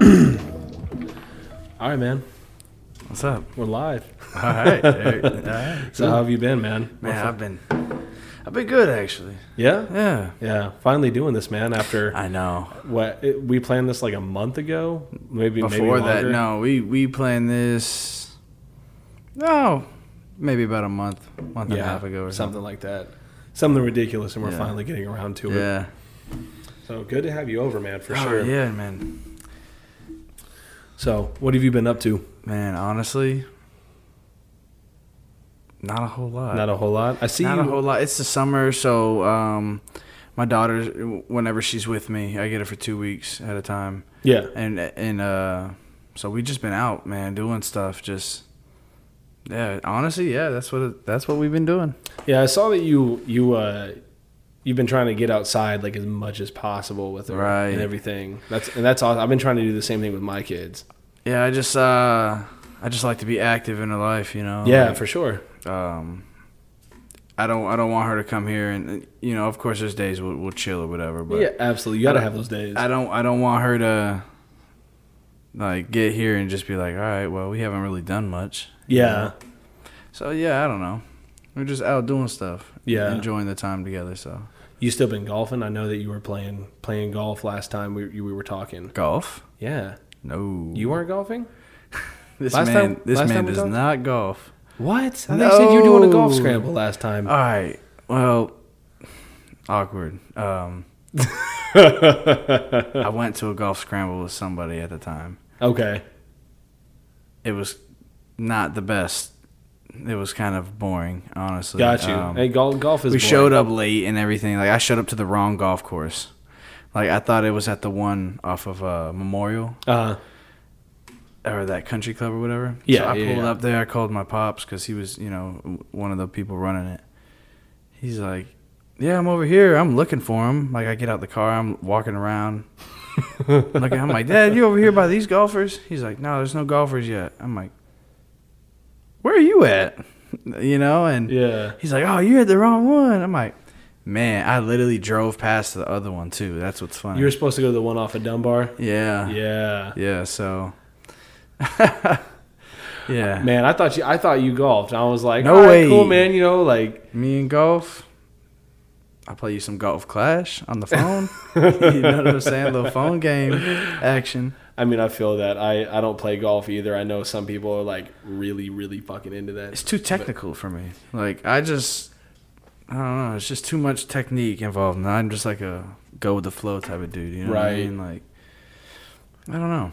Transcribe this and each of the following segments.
All right, man. What's up? We're live. All right. All right. So how have you been, man? Man, I've been, I've been good actually. Yeah. Yeah. Yeah. Finally doing this, man. After I know. what it, we planned this like a month ago, maybe Before maybe that, no, we we planned this. No, maybe about a month, month and a half ago or something something. like that. Something ridiculous, and we're Yeah. finally getting around to it. Yeah. So good to have you over, man, for Oh, sure. yeah, man. So what have you been up to? Man, honestly, not a whole lot. Not a whole lot. I see Not you. a whole lot. It's the summer, so um, my daughter, whenever she's with me, I get her for two weeks at a time. yeah. and and uh so we just been out man doing stuff just yeah honestly yeah that's what it, that's what we've been doing Yeah. I saw that you you uh you've been trying to get outside like as much as possible with her Right. and everything. That's and that's awesome. I've been trying to do the same thing with my kids. Yeah i just uh i just like to be active in her life you know Yeah, Like, for sure. um i don't i don't want her to come here and you know of course there's days we'll, we'll chill or whatever but yeah, absolutely. You got to have those days. i don't i don't want her to like get here and just be like all right well we haven't really done much you yeah. know? so yeah i don't know we're just out doing stuff Yeah. enjoying the time together so You still been golfing? I know that you were playing playing golf last time we we were talking. golf Yeah. No. You weren't golfing? This Last man. time- this man does not golf. What? I you said you were doing a golf scramble last time. All right. Well, awkward. Um, I went to a golf scramble with somebody at the time. okay. It was not the best. It was kind of boring, honestly. Got you. Um, hey, golf, golf is we boring. showed up late and everything. Like I showed up to the wrong golf course. Like I thought it was at the one off of uh, Memorial. Uh, or that country club or whatever. Yeah, so I yeah, pulled yeah. up there. I called my pops because he was, you know, one of the people running it. He's like, "Yeah, I'm over here. I'm looking for him." Like I get out the car, I'm walking around, looking. I'm like, "Dad, you over here by these golfers?" He's like, "No, there's no golfers yet." I'm like, "Where are you at?" You know, and yeah. he's like, "Oh, you're at the wrong one." I'm like, "Man, I literally drove past the other one too. That's what's funny." You were supposed to go to the one off of Dunbar. yeah, Yeah. yeah. So, yeah. Man, I thought you. I thought you golfed. I was like, No right, way. cool, man. You know, like, Me and golf. I play you some golf clash on the phone. you know what I'm saying? little phone game action. I mean, I feel that. I I don't play golf either. I know some people are like really, really fucking into that. It's too technical for me. Like I just, I don't know. It's just too much technique involved, and I'm just like a go with the flow type of dude. You know what I Right. mean? Like, I don't know.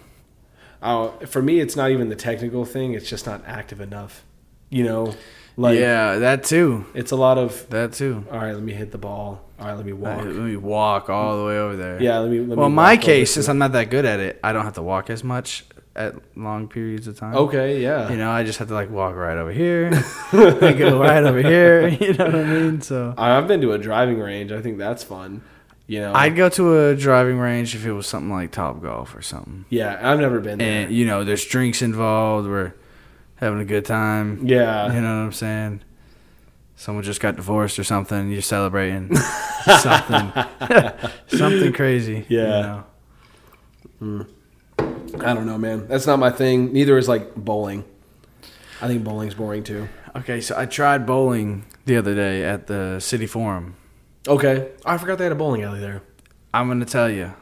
Uh, for me, it's not even the technical thing. It's just not active enough. You know, like yeah, that too. it's a lot of. That too. All right, let me hit the ball. All right, let me walk. let me walk all the way over there. Yeah, let me. Let Well, me in my case, since. I'm not that good at it, I don't have to walk as much at long periods of time. okay, yeah, You know, I just have to like walk right over here, and go right over here. You know what I mean? So I've been to a driving range. I think that's fun. You know, I'd go to a driving range if it was something like Top Golf or something. yeah, I've never been there. And you know, there's drinks involved. We're having a good time. yeah, You know what I'm saying? Someone just got divorced or something. You're celebrating something, something crazy. you Yeah. know? Hmm. I don't know, man. That's not my thing. Neither is like bowling. I think bowling's boring too. Okay, so I tried bowling the other day at the city forum. Okay, I forgot they had a bowling alley there. I'm gonna tell you,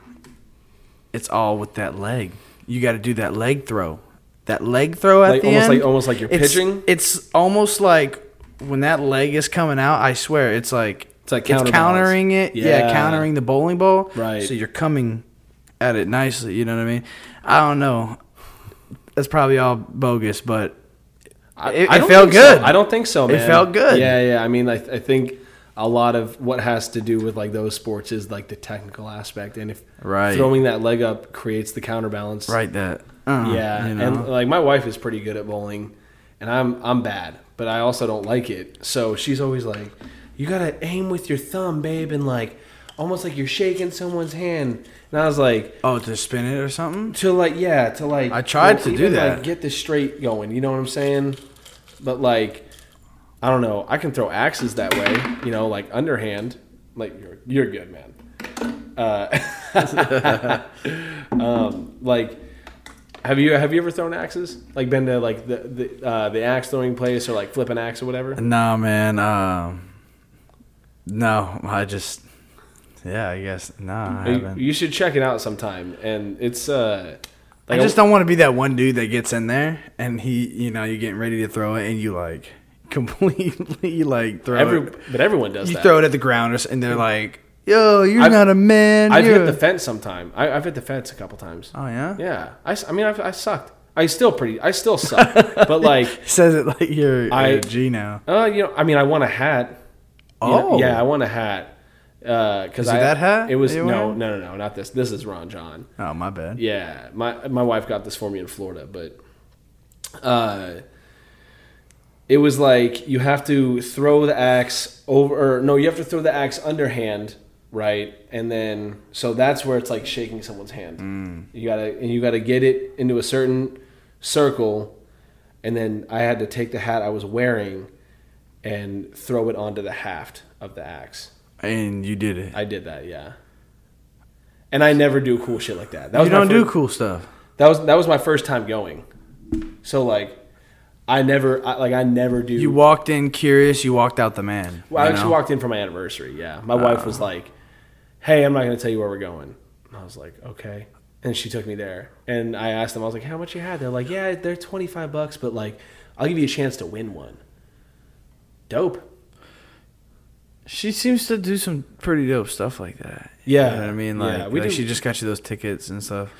it's all with that leg. You got to do that leg throw. That leg throw at Like the almost end. like almost like you're it's, pitching. It's almost like when that leg is coming out. I swear, it's like It's like it's countering it. Yeah. Yeah. countering the bowling ball. Right. So you're coming at it nicely. You know what I mean? I don't know. That's probably all bogus, but I- it- I it felt think so. good. I don't think so, It felt good. Yeah, yeah. I mean, I, I think a lot of what has to do with like those sports is like the technical aspect, and if Right. throwing that leg up creates the counterbalance, right that. Uh, Yeah, you know? and like my wife is pretty good at bowling, and I'm I'm bad, but I also don't like it. So she's always like, "You gotta aim with your thumb, babe," and like almost like you're shaking someone's hand. And I was like, oh, to spin it or something. to like yeah, to like I tried to do that. like get this straight going. You know what I'm saying? But like, I don't know. I can throw axes that way. You know, like underhand. Like you're you're good, man. Uh, um, like Have you have you ever thrown axes? Like been to like the the uh, the axe throwing place or like flip an axe or whatever? No, man. Um, no, I just, yeah, I guess no, I You, haven't. you should check it out sometime. And it's uh, I just don't want to be that one dude that gets in there and he, you know, you're getting ready to throw it and you like completely like throw every it. but everyone does You that. throw it at the ground or and they're like, "Yo, you're I've- not a man." I've you're hit the fence sometime. I, I've hit the fence a couple times. Oh yeah. Yeah, I. mean I've, I sucked. I still pretty. I still suck. but like, Says it like you're I- a G now. uh, you know, I mean I want a hat. You know, Oh. yeah, I want a hat. Because I that hat It was no, wearing? no, no, no, not this. This is Ron Jon. Oh my bad. Yeah, my my wife got this for me in Florida, but uh, it was like you have to throw the axe over, or no, you have to throw the axe underhand, right? And then so that's where it's like shaking someone's hand. You gotta and you gotta get it into a certain circle, and then I had to take the hat I was wearing and throw it onto the haft of the axe. And you did it. I did that, yeah. And I never do cool shit like that. That was you don't do cool stuff. that was that was my first time going. So like, I never I, like I never do. You walked in curious. You walked out the man. well, I actually know? walked in for my anniversary. Yeah, my wife was oh. like, "Hey, I'm not going to tell you where we're going." And I was like, "Okay." And she took me there, and I asked them. I was like, "How much you had?" They're like, "Yeah, they're 25 bucks, but like, I'll give you a chance to win one." Dope. She seems to do some pretty dope stuff like that. Yeah, You know what I mean? Like, yeah, we like do- she just got you those tickets and stuff.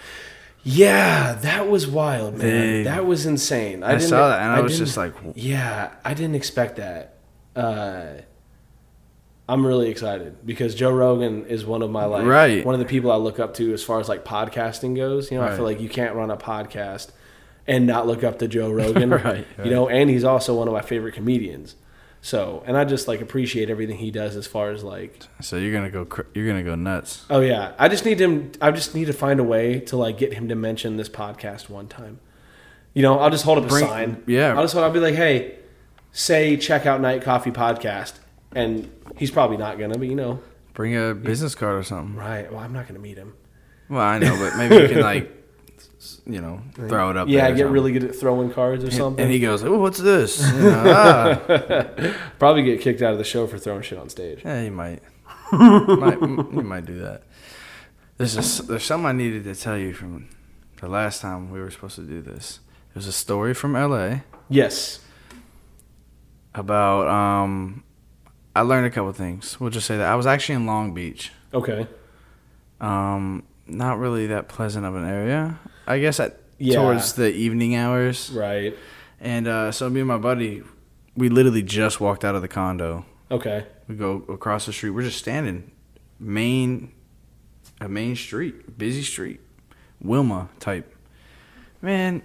Yeah, that was wild, man. They- that was insane. I, didn't- saw that and I, was just like, Yeah, I didn't expect that. Uh, I'm really excited because Joe Rogan is one of my like Right. one of the people I look up to as far as like podcasting goes. You know, I feel like you can't run a podcast and not look up to Joe Rogan. Right, You know, and he's also one of my favorite comedians. So, and I just like appreciate everything he does as far as like so you're gonna go, cr- you're gonna go nuts. Oh yeah, I just need him. I just need to find a way to like get him to mention this podcast one time. You know, I'll just hold up a sign. yeah. I'll just I'll be like, hey, say check out Night Coffee Podcast, and he's probably not gonna, but you know, Bring a business card or something. right? Well, I'm not gonna meet him. Well, I know, but maybe you can like, you know, throw it up. Yeah, get something. really good at throwing cards or something. And he goes, "Oh, what's this?" You know, ah. probably get kicked out of the show for throwing shit on stage. Yeah, he might. might he might do that. There's a, there's something I needed to tell you from the last time we were supposed to do this. There's a story from L.A. Yes. about um. I learned a couple things. We'll just say that I was actually in Long Beach. Okay. Um, not really that pleasant of an area. I guess at Yeah. towards the evening hours. Right. And uh, so me and my buddy, we literally just walked out of the condo. Okay. We go across the street. We're just standing, main, a main street, busy street, Wilma type. Man,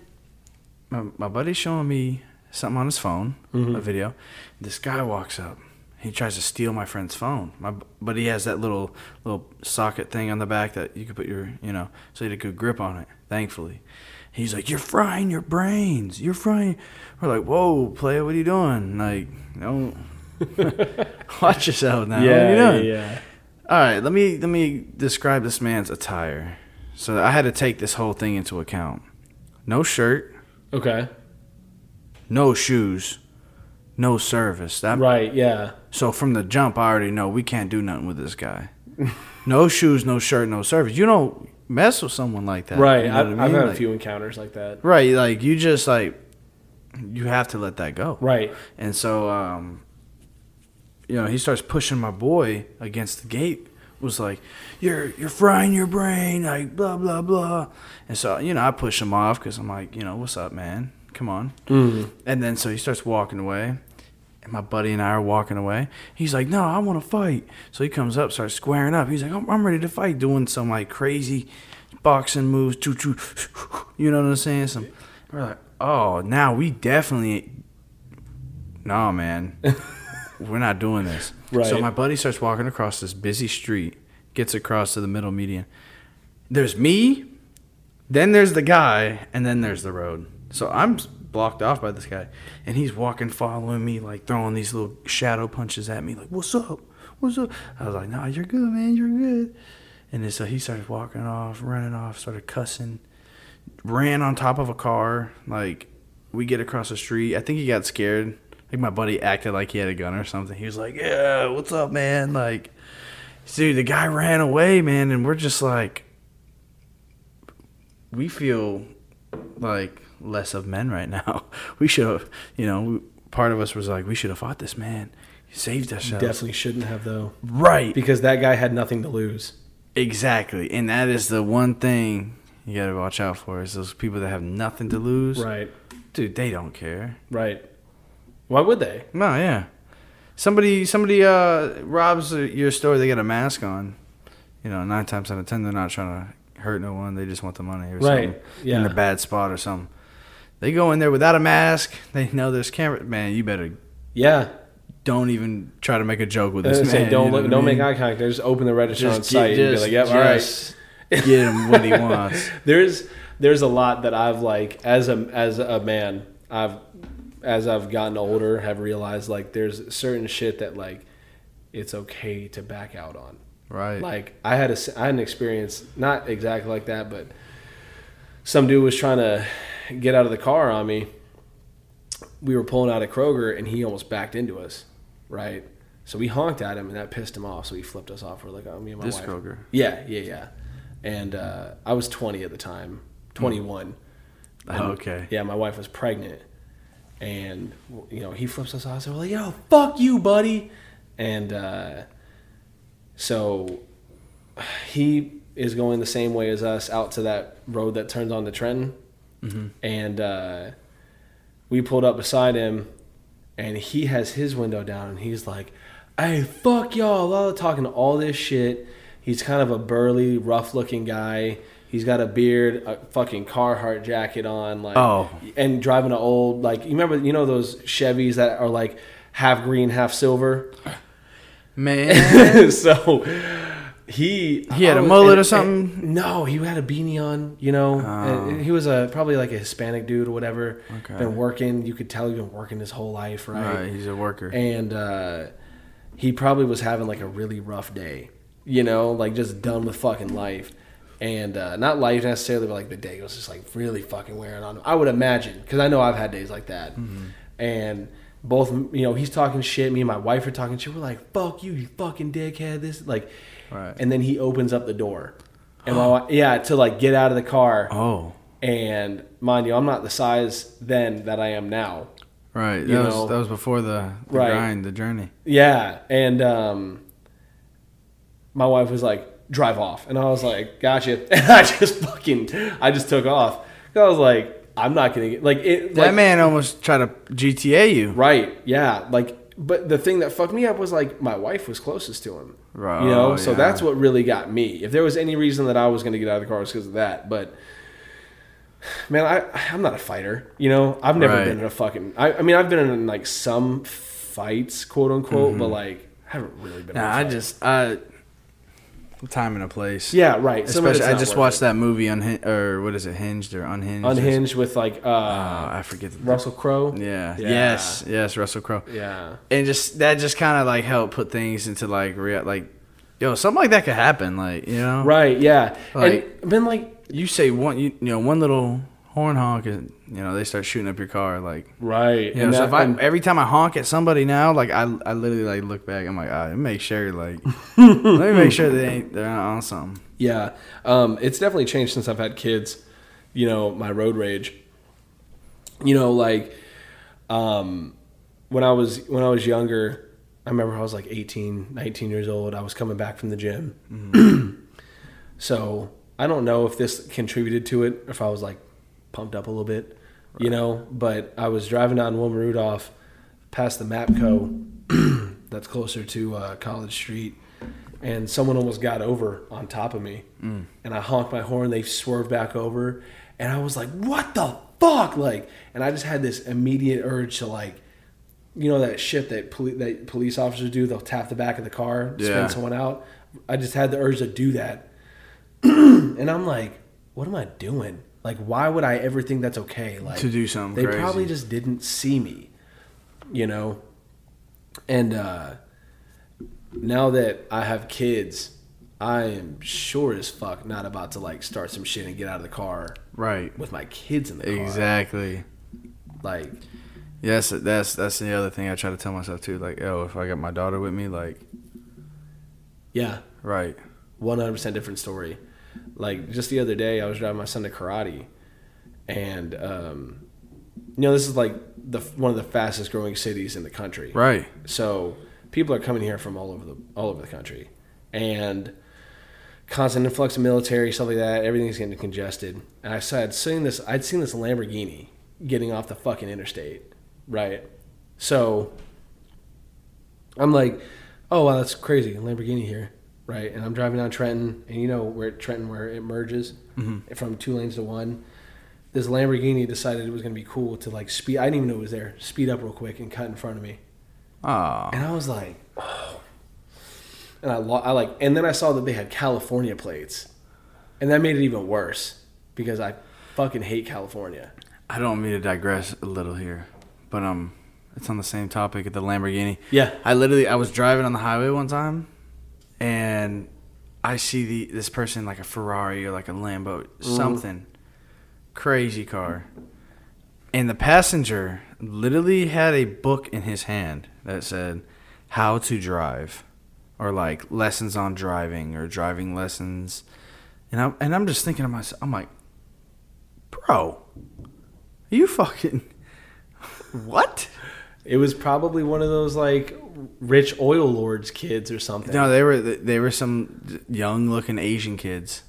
my, my buddy's showing me something on his phone, Mhm. a video. This guy walks up. He tries to steal my friend's phone. My but he has that little little socket thing on the back that you could put your you know so a good grip on it. Thankfully, he's like, "You're frying your brains. You're frying." We're like, "Whoa, player, what are you doing?" Like, don't. watch yourself now. what are you yeah, doing? yeah. All right, let me let me describe this man's attire. So I had to take this whole thing into account. No shirt, Okay. no shoes, no service. That Right. Yeah. so from the jump, I already know we can't do nothing with this guy. no shoes, no shirt, no service. You don't mess with someone like that. Right. You know I've, I I've mean? had a few encounters like that. Right, like you just like you have to let that go. Right. And so, um, you know, he starts pushing my boy against the gate. Was like, "You're you're frying your brain," like blah blah blah. And so, you know, I push him off because I'm like, you know, what's up, man? Come on. Mm. And then so he starts walking away, and my buddy and I are walking away. He's like, "No, I want to fight." So he comes up, starts squaring up. He's like, "I'm, I'm ready to fight," doing some like crazy boxing moves, choo choo. You know what I'm saying? Some. We're like, "Oh, now we definitely." Nah, man, we're not doing this. Right. So my buddy starts walking across this busy street, gets across to the middle median. There's me, then there's the guy, and then there's the road. So I'm blocked off by this guy, and he's walking, following me, like throwing these little shadow punches at me, like "What's up? What's up?" I was like, "Nah, you're good, man. You're good." And then so he started walking off, running off, started cussing, ran on top of a car. Like we get across the street. I think he got scared. Like my buddy acted like he had a gun or something. He was like, "Yeah, what's up, man?" Like, dude, the guy ran away, man, and we're just like, we feel like less of men right now. We should have, you know, part of us was like, we should have fought this man. He saved ourselves. Definitely shouldn't have though, Right. because that guy had nothing to lose. Exactly. And that is the one thing you got to watch out for is those people that have nothing to lose. Right. Dude, they don't care. Right. Why would they? No, yeah. Somebody somebody uh robs your store, they got a mask on. You know, 9 times out of 10 they're not trying to hurt no one. They just want the money or Right. something. Yeah. In a bad spot or something. They go in there without a mask. They know there's camera. Man, you better Yeah. don't even try to make a joke with this man. say, don't you know look, don't make mean? eye contact. Just open the register on Just site get- and be just- like, "Yep, all right." Get him what he wants. there's there's a lot that I've like as a as a man I've as I've gotten older have realized like there's certain shit that like it's okay to back out on. Right. Like I had a I had an experience not exactly like that, but some dude was trying to get out of the car on me. We were pulling out of Kroger and he almost backed into us, right? So we honked at him and that pissed him off. So he flipped us off. We're like, oh, me and my This wife. Kroger. Yeah, yeah, yeah. And uh, I was 20 at the time, 21. And, okay. Yeah, my wife was pregnant, and you know he flips us off. So we're like, "Yo, fuck you, buddy," and uh, so he is going the same way as us out to that road that turns on to Trenton, and uh, we pulled up beside him, and he has his window down, and he's like, "Hey, fuck y'all!" Blah, talking all this shit. He's kind of a burly, rough-looking guy. He's got a beard, a fucking Carhartt jacket on, like, Oh. and driving an old, like, you remember, you know, those Chevys that are like half green, half silver. Man. so he He had a mullet and- or something? and- no, he had a beanie on. You know, Oh. He was a probably like a Hispanic dude or whatever. Okay. Been working. You could tell he'd been working his whole life, right? right. He's a worker. And uh, he probably was having like a really rough day. You know, like just done with fucking life. And uh, not life necessarily, but like the day was just like really fucking wearing on him. I would imagine because I know I've had days like that. Mm-hmm. And both, you know, he's talking shit. Me and my wife are talking shit. We're like, "Fuck you, you fucking dickhead!" This like, Right. and then he opens up the door, and my wi- yeah to like get out of the car. oh. And mind you, I'm not the size then that I am now. Right. That You was know. that was before the, the Right. grind, the journey. Yeah, and um, my wife was like, "Drive off," and I was like, "Gotcha," and I just fucking, I just took off. I was like, "I'm not gonna get like it." That like, man almost tried to GTA you. right? Yeah, like, but the thing that fucked me up was like my wife was closest to him. Right. You know, Oh, so yeah. that's what really got me. If there was any reason that I was gonna get out of the car, it was because of that. But man, I I'm not a fighter. You know, I've never Right. been in a fucking. I, I mean, I've been in like some fights, quote unquote, but like I haven't really been. in Mm-hmm. Nah, I just I time and a place. Yeah, right. Some of it's Especially, I just watched it. that movie on or what is it, Hinged or Unhinged? Unhinged with like uh, Uh, I forget. The, Russell Crowe. yeah. Yeah. Yes. Yes. Russell Crowe. Yeah. And just that just kind of like helped put things into like real like, yo, something like that could happen. Like you know, Right. Yeah. Like- and been like You say one, you, you know, one little horn honk, and you know they start shooting up your car. Like, right. you know, and so that- if I every time I honk at somebody now, like I I literally like look back. I'm like, ah, make sure like, let me make sure they ain't they're not on something. Yeah, um, it's definitely changed since I've had kids. You know, my road rage. You know, like um, when I was when I was younger, I remember I was like 18, 19 years old. I was coming back from the gym. so I don't know if this contributed to it, if I was like pumped up a little bit, you know. But I was driving down Wilma Rudolph, past the Mapco, that's closer to uh, College Street, and someone almost got over on top of me, and I honked my horn. They swerved back over, and I was like, "What the fuck!" Like, and I just had this immediate urge to like, you know, that shit that poli- that police officers do. They'll tap the back of the car, Yeah. spin someone out. I just had the urge to do that, and I'm like, "What am I doing?" Like, why would I ever think that's okay? Like To do something They crazy. probably just didn't see me, you know. And uh, now that I have kids, I am sure as fuck not about to like start some shit and get out of the car Right. with my kids in the car. Exactly. Like, Yes, that's that's the other thing I try to tell myself too. Like, oh, if I got my daughter with me, like, yeah, right, one hundred percent different story. Like just the other day, I was driving my son to karate, and um, you know this is like the one of the fastest growing cities in the country. right, So people are coming here from all over the all over the country, and constant influx of military stuff like that. Everything's getting congested. And I saw I'd seen this. I'd seen this Lamborghini getting off the fucking interstate, right? So I'm like, oh wow, that's crazy, Lamborghini here, right? And I'm driving down Trenton, and you know where Trenton where it merges from two lanes to one. This Lamborghini decided it was gonna be cool to like speed. I didn't even know it was there. Speed up real quick and cut in front of me. ah, And I was like, oh. And I, lo- I like, and then I saw that they had California plates, and that made it even worse because I fucking hate California. I don't mean to digress a little here, but um, it's on the same topic of the Lamborghini. Yeah. I literally I was driving on the highway one time, and I see the this person like a Ferrari or like a Lambo something crazy car, and the passenger literally had a book in his hand that said how to drive, or like lessons on driving or driving lessons, and I'm and I'm just thinking to myself, I'm like, bro, are you fucking what? It was probably one of those like rich oil lords kids or something. No, they were they were some young looking Asian kids.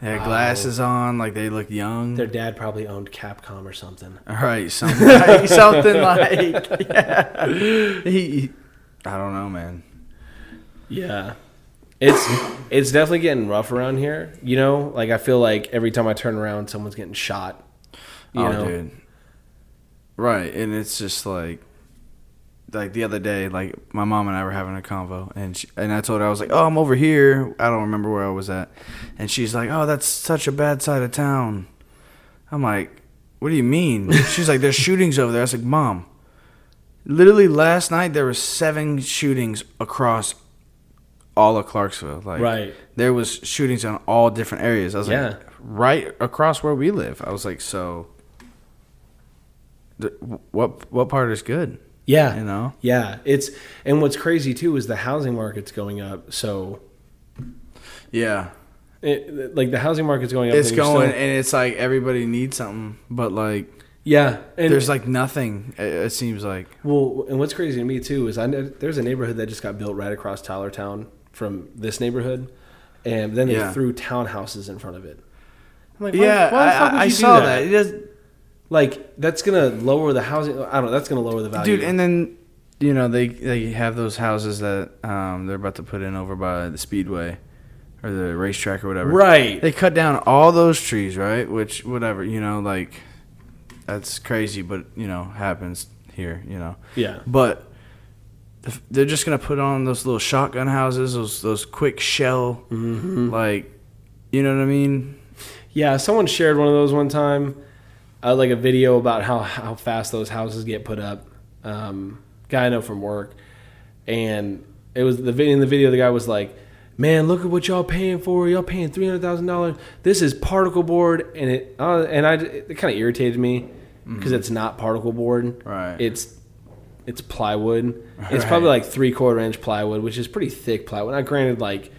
They had glasses oh. on, like they looked young. Their dad probably owned Capcom or something. All right, something like, something like yeah. He, I don't know, man. Yeah. It's it's definitely getting rough around here. You know, like I feel like every time I turn around, someone's getting shot. You oh, know, dude. Right, and it's just like, like the other day, like my mom and I were having a convo, and she, and I told her I was like, "Oh, I'm over here. I don't remember where I was at," and she's like, "Oh, that's such a bad side of town." I'm like, "What do you mean?" She's like, "There's shootings over there." I was like, "Mom, literally last night there were seven shootings across all of Clarksville. Like, Right. there was shootings on all different areas. I was Yeah. like, right across where we live. I was like, so, what what part is good? Yeah. You know? Yeah. It's and what's crazy too is the housing market's going up. So Yeah, it, like the housing market's going up. it's and going, still- and it's like everybody needs something, but like yeah. And there's like nothing. It, seems like well, and what's crazy to me too is I know there's a neighborhood that just got built right across Tyler Town from this neighborhood, and then they Yeah. threw townhouses in front of it. I'm like, yeah, why the fuck would I, I saw that. It does, Like that's gonna lower the housing. I don't know. That's gonna lower the value. dude. And then you know they they have those houses that um they're about to put in over by the speedway or the racetrack or whatever. right. They cut down all those trees, right? Which whatever, you know, like that's crazy, but you know, happens here, you know. yeah. But they're just gonna put on those little shotgun houses, those those quick shell, Mm-hmm. like, you know what I mean? Yeah, someone shared one of those one time, uh, like a video about how, how fast those houses get put up. Um, guy I know from work, and it was the video. In the video, the guy was like, "Man, look at what y'all paying for. Y'all paying three hundred thousand dollars. This is particle board, and it uh, and I it kind of irritated me because it's not particle board. Right. It's it's plywood. It's Right. probably like three quarter inch plywood, which is pretty thick plywood. Now, granted, like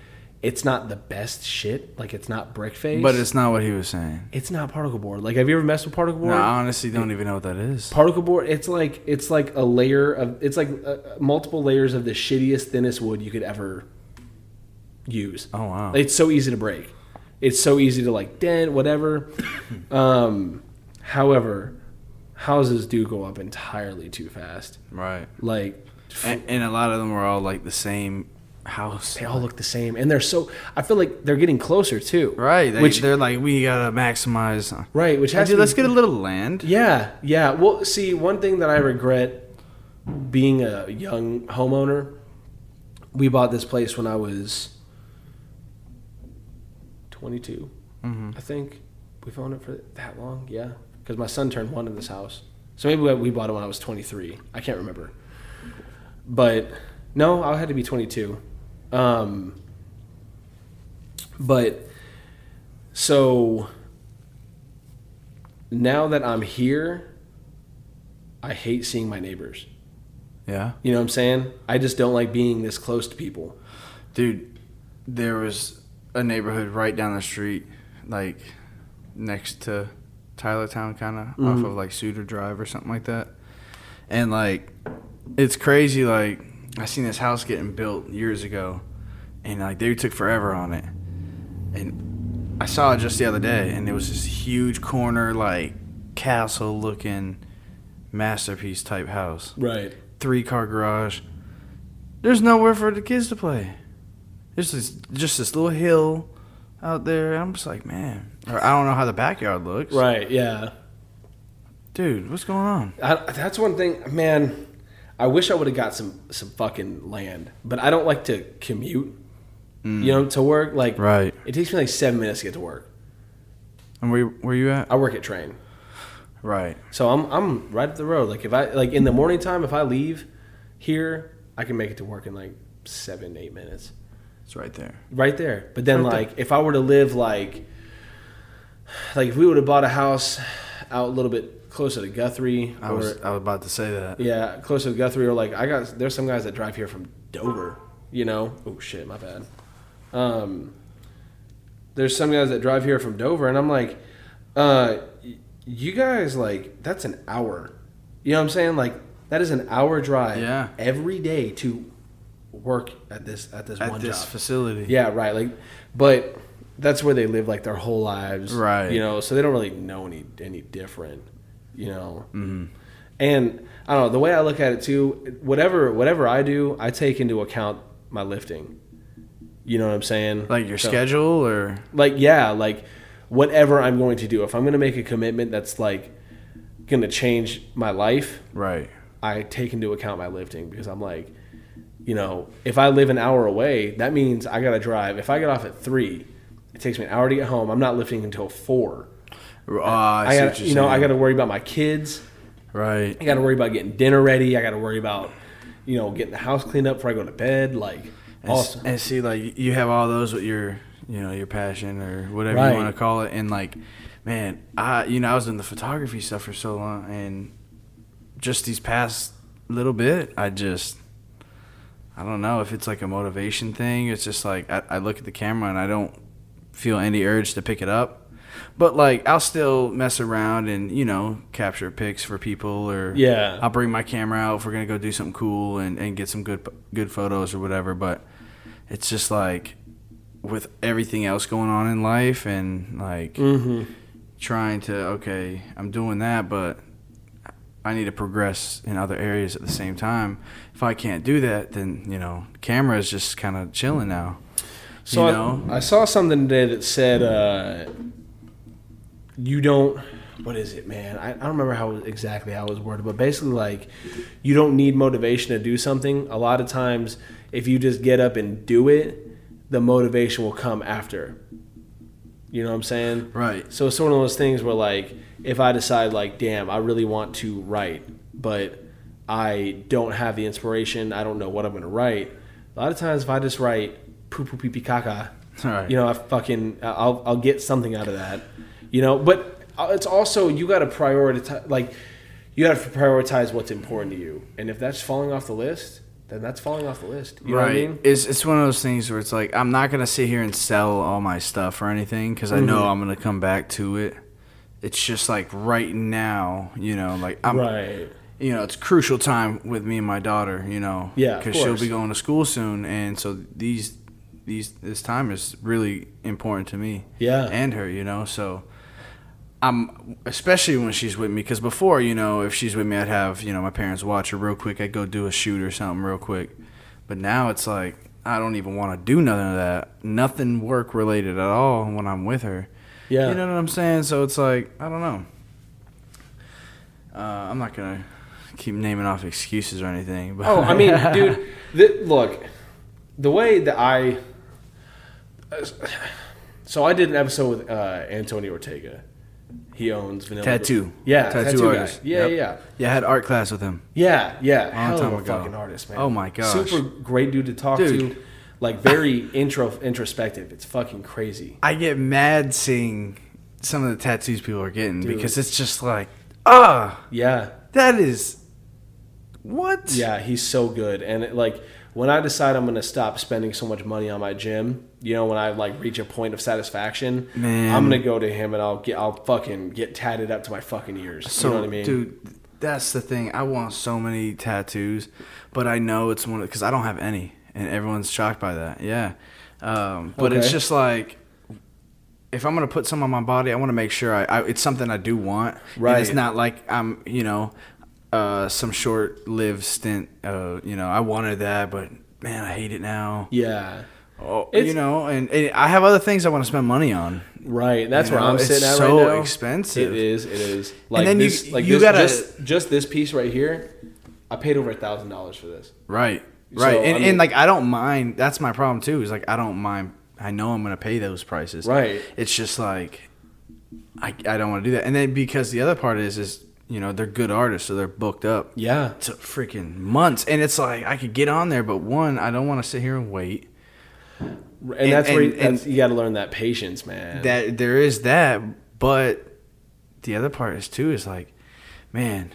it's not the best shit. Like it's not brick face, But it's not what he was saying. it's not particle board. Like, have you ever messed with particle No, board? I honestly don't even know what that is. Particle board. It's like it's like a layer of. It's like uh, multiple layers of the shittiest, thinnest wood you could ever use. Oh wow. It's so easy to break. It's so easy to like dent, whatever. um, however, houses do go up entirely too fast. right. Like And, and a lot of them were all like the same house. they all look the same, and they're so. I feel like they're getting closer too. Right. They, Which they're like, we gotta maximize. right, which has Dude, to let's get a little land. Yeah, yeah. Well, see, one thing that I regret being a young homeowner, we bought this place when I was 22, Mhm. I think. We've owned it for that long, yeah. Because my son turned one in this house. So maybe we- we bought it when I was 23. I can't remember. But no, I had to be 22. Um, But so now that I'm here, I hate seeing my neighbors. Yeah. You know what I'm saying? I just don't like being this close to people. Dude, there was a neighborhood right down the street, like next to Tylertown, kind of off Mhm. of like Suter Drive or something like that. And like, it's crazy. Like, I seen this house getting built years ago, and like they took forever on it. And I saw it just the other day, and it was this huge corner, like castle looking masterpiece type house Right. three car garage. There's nowhere for the kids to play. There's this, just this little hill out there. I'm just like, man. Or I don't know how the backyard looks. Right. Yeah. Dude, what's going on? I, that's one thing, man. I wish I would have got some some fucking land, but I don't like to commute. You know, to work. Like, Right. it takes me like seven minutes to get to work. And where where you at? I work at Trane, Right. so I'm I'm right up the road. Like, if I like in the morning time, if I leave here, I can make it to work in like seven eight minutes. It's right there. right there. But then, Right there. like, if I were to live like, like if we would have bought a house out a little bit closer to Guthrie, I or was I was about to say that. yeah, closer to Guthrie, or like I got there's some guys that drive here from Dover. You know, oh shit, my bad. Um, there's some guys that drive here from Dover, and I'm like, uh, you guys like that's an hour. You know what I'm saying? Like that is an hour drive Yeah. every day to work at this at this At one this job. facility. Yeah, right. Like, but that's where they live like their whole lives, Right. You know, so they don't really know any any different, you know. Mhm. And I don't know the way I look at it too. Whatever whatever I do, I take into account my lifting. You know what I'm saying? Like your So- schedule or Like yeah, like whatever I'm going to do. If I'm going to make a commitment that's like going to change my life, right. I take into account my lifting because I'm like, you know, if I live an hour away, that means I got to drive. If I get off at three, it takes me an hour to get home. I'm not lifting until four. Oh, I, I got, you're know, I got to worry about my kids. Right. I got to worry about getting dinner ready. I got to worry about, you know, getting the house cleaned up before I go to bed. Like, And, awesome. and see, like you have all those with your, you know, your passion or whatever Right. you want to call it, and like, man, I, you know, I was in the photography stuff for so long, and just these past little bit, I just, I don't know if it's like a motivation thing. It's just like I, I look at the camera and I don't feel any urge to pick it up, but like I'll still mess around and you know capture pics for people or Yeah. I'll bring my camera out if we're gonna go do something cool and, and get some good good photos or whatever. But it's just like with everything else going on in life and like mm-hmm. trying to okay, I'm doing that, but I need to progress in other areas at the same time. If I can't do that, then you know, camera is just kind of chilling now. So you know, I, I saw something today that said uh, you don't. What is it, man? I, I don't remember how exactly how it was worded, but basically, like you don't need motivation to do something. A lot of times, if you just get up and do it, the motivation will come after. You know what I'm saying? right? So it's sort of one of those things where, like, if I decide, like, damn, I really want to write, but I don't have the inspiration, I don't know what I'm going to write. A lot of times, if I just write poo poo pee pee caca, Right. you know, I fucking, I'll, I'll get something out of that, you know. But uh, it's also you got to prioritize, like, you got to prioritize what's important to you, and if that's falling off the list, then that's falling off the list. You know right. what I mean? It's it's one of those things where it's like I'm not gonna sit here and sell all my stuff or anything because I know Mhm. I'm gonna come back to it. It's just like right now, you know, like I'm right. you know, it's crucial time with me and my daughter, you know. Yeah, Because she'll be going to school soon, and so these, these, this time is really important to me. Yeah. And her, you know. So, I'm especially when she's with me, because before, you know, if she's with me, I'd have you know my parents watch her real quick. I'd go do a shoot or something real quick. But now it's like I don't even want to do nothing of that, nothing work related at all when I'm with her. Yeah. You know what I'm saying? So it's like I don't know. Uh, I'm not gonna keep naming off excuses or anything. But Oh, I mean, dude, the, look, the way that I. So I did an episode with uh, Antonio Ortega. He owns Vanilla. Tattoo. Yeah, Tattoo tattoo, artist. guy. Yeah, Yep. yeah, yeah, I had art class with him. yeah, yeah. Long Hell time of a ago. fucking artist, man. Oh my gosh. super great dude to talk Dude. to. like very intro introspective. It's fucking crazy. I get mad seeing some of the tattoos people are getting because it's just like, ah, Yeah, that is what? yeah, he's so good. And it, like when I decide I'm gonna stop spending so much money on my gym, you know, when I like reach a point of satisfaction, Man. I'm gonna go to him and I'll get I'll fucking get tatted up to my fucking ears. So, you know what I mean? dude, that's the thing. I want so many tattoos, but I know it's one because I don't have any, and everyone's shocked by that. Yeah, um, but it's just like if I'm gonna put some on my body, I want to make sure I, I it's something I do want. And Right. it's not like I'm, you know, uh, some short-lived stint. Uh, you know, I wanted that, but man, I hate it now. Yeah. Oh, It's- you know, and, and I have other things I want to spend money on. Right, that's You where know, I'm sitting at so right now. expensive. It is. It is. Like then you- like you this, gotta- just just this piece right here. I paid over a thousand dollars for this. Right. Right. So, and, I mean- and like I don't mind that's my problem too, is like I don't mind I know I'm gonna pay those prices. Right. It's just like I I don't wanna do that. And then because the other part is is you know, they're good artists, so they're booked up Yeah. to freaking months. And it's like I could get on there, but one, I don't wanna sit here and wait. And, that's where you, that's, you got to learn that patience, man. That there is that, but the other part is too is like, man,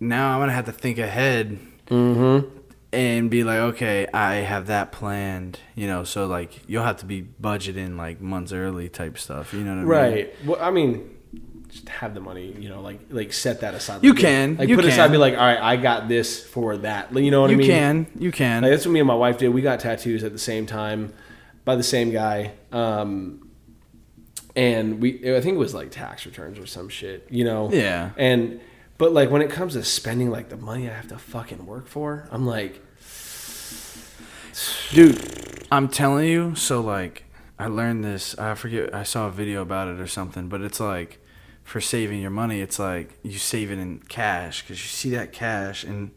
now I'm gonna have to think ahead mm-hmm. and be like, okay, I have that planned, you know. So like, you'll have to be budgeting like months early type stuff. You know what I mean? Right. Well, I mean, just have the money. You know, like like set that aside. You Like, can, Like you put can. aside. Be like, all right, I got this for that. You know what You I mean? You can, you can. Like, that's what me and my wife did. We got tattoos at the same time by the same guy. Um, and we, I think it was like tax returns or some shit, you know? Yeah. And, but like when it comes to spending like the money I have to fucking work for, I'm like, dude i'm telling you so like i learned this i forget i saw a video about it or something but it's like for saving your money it's like you save it in cash because you see that cash and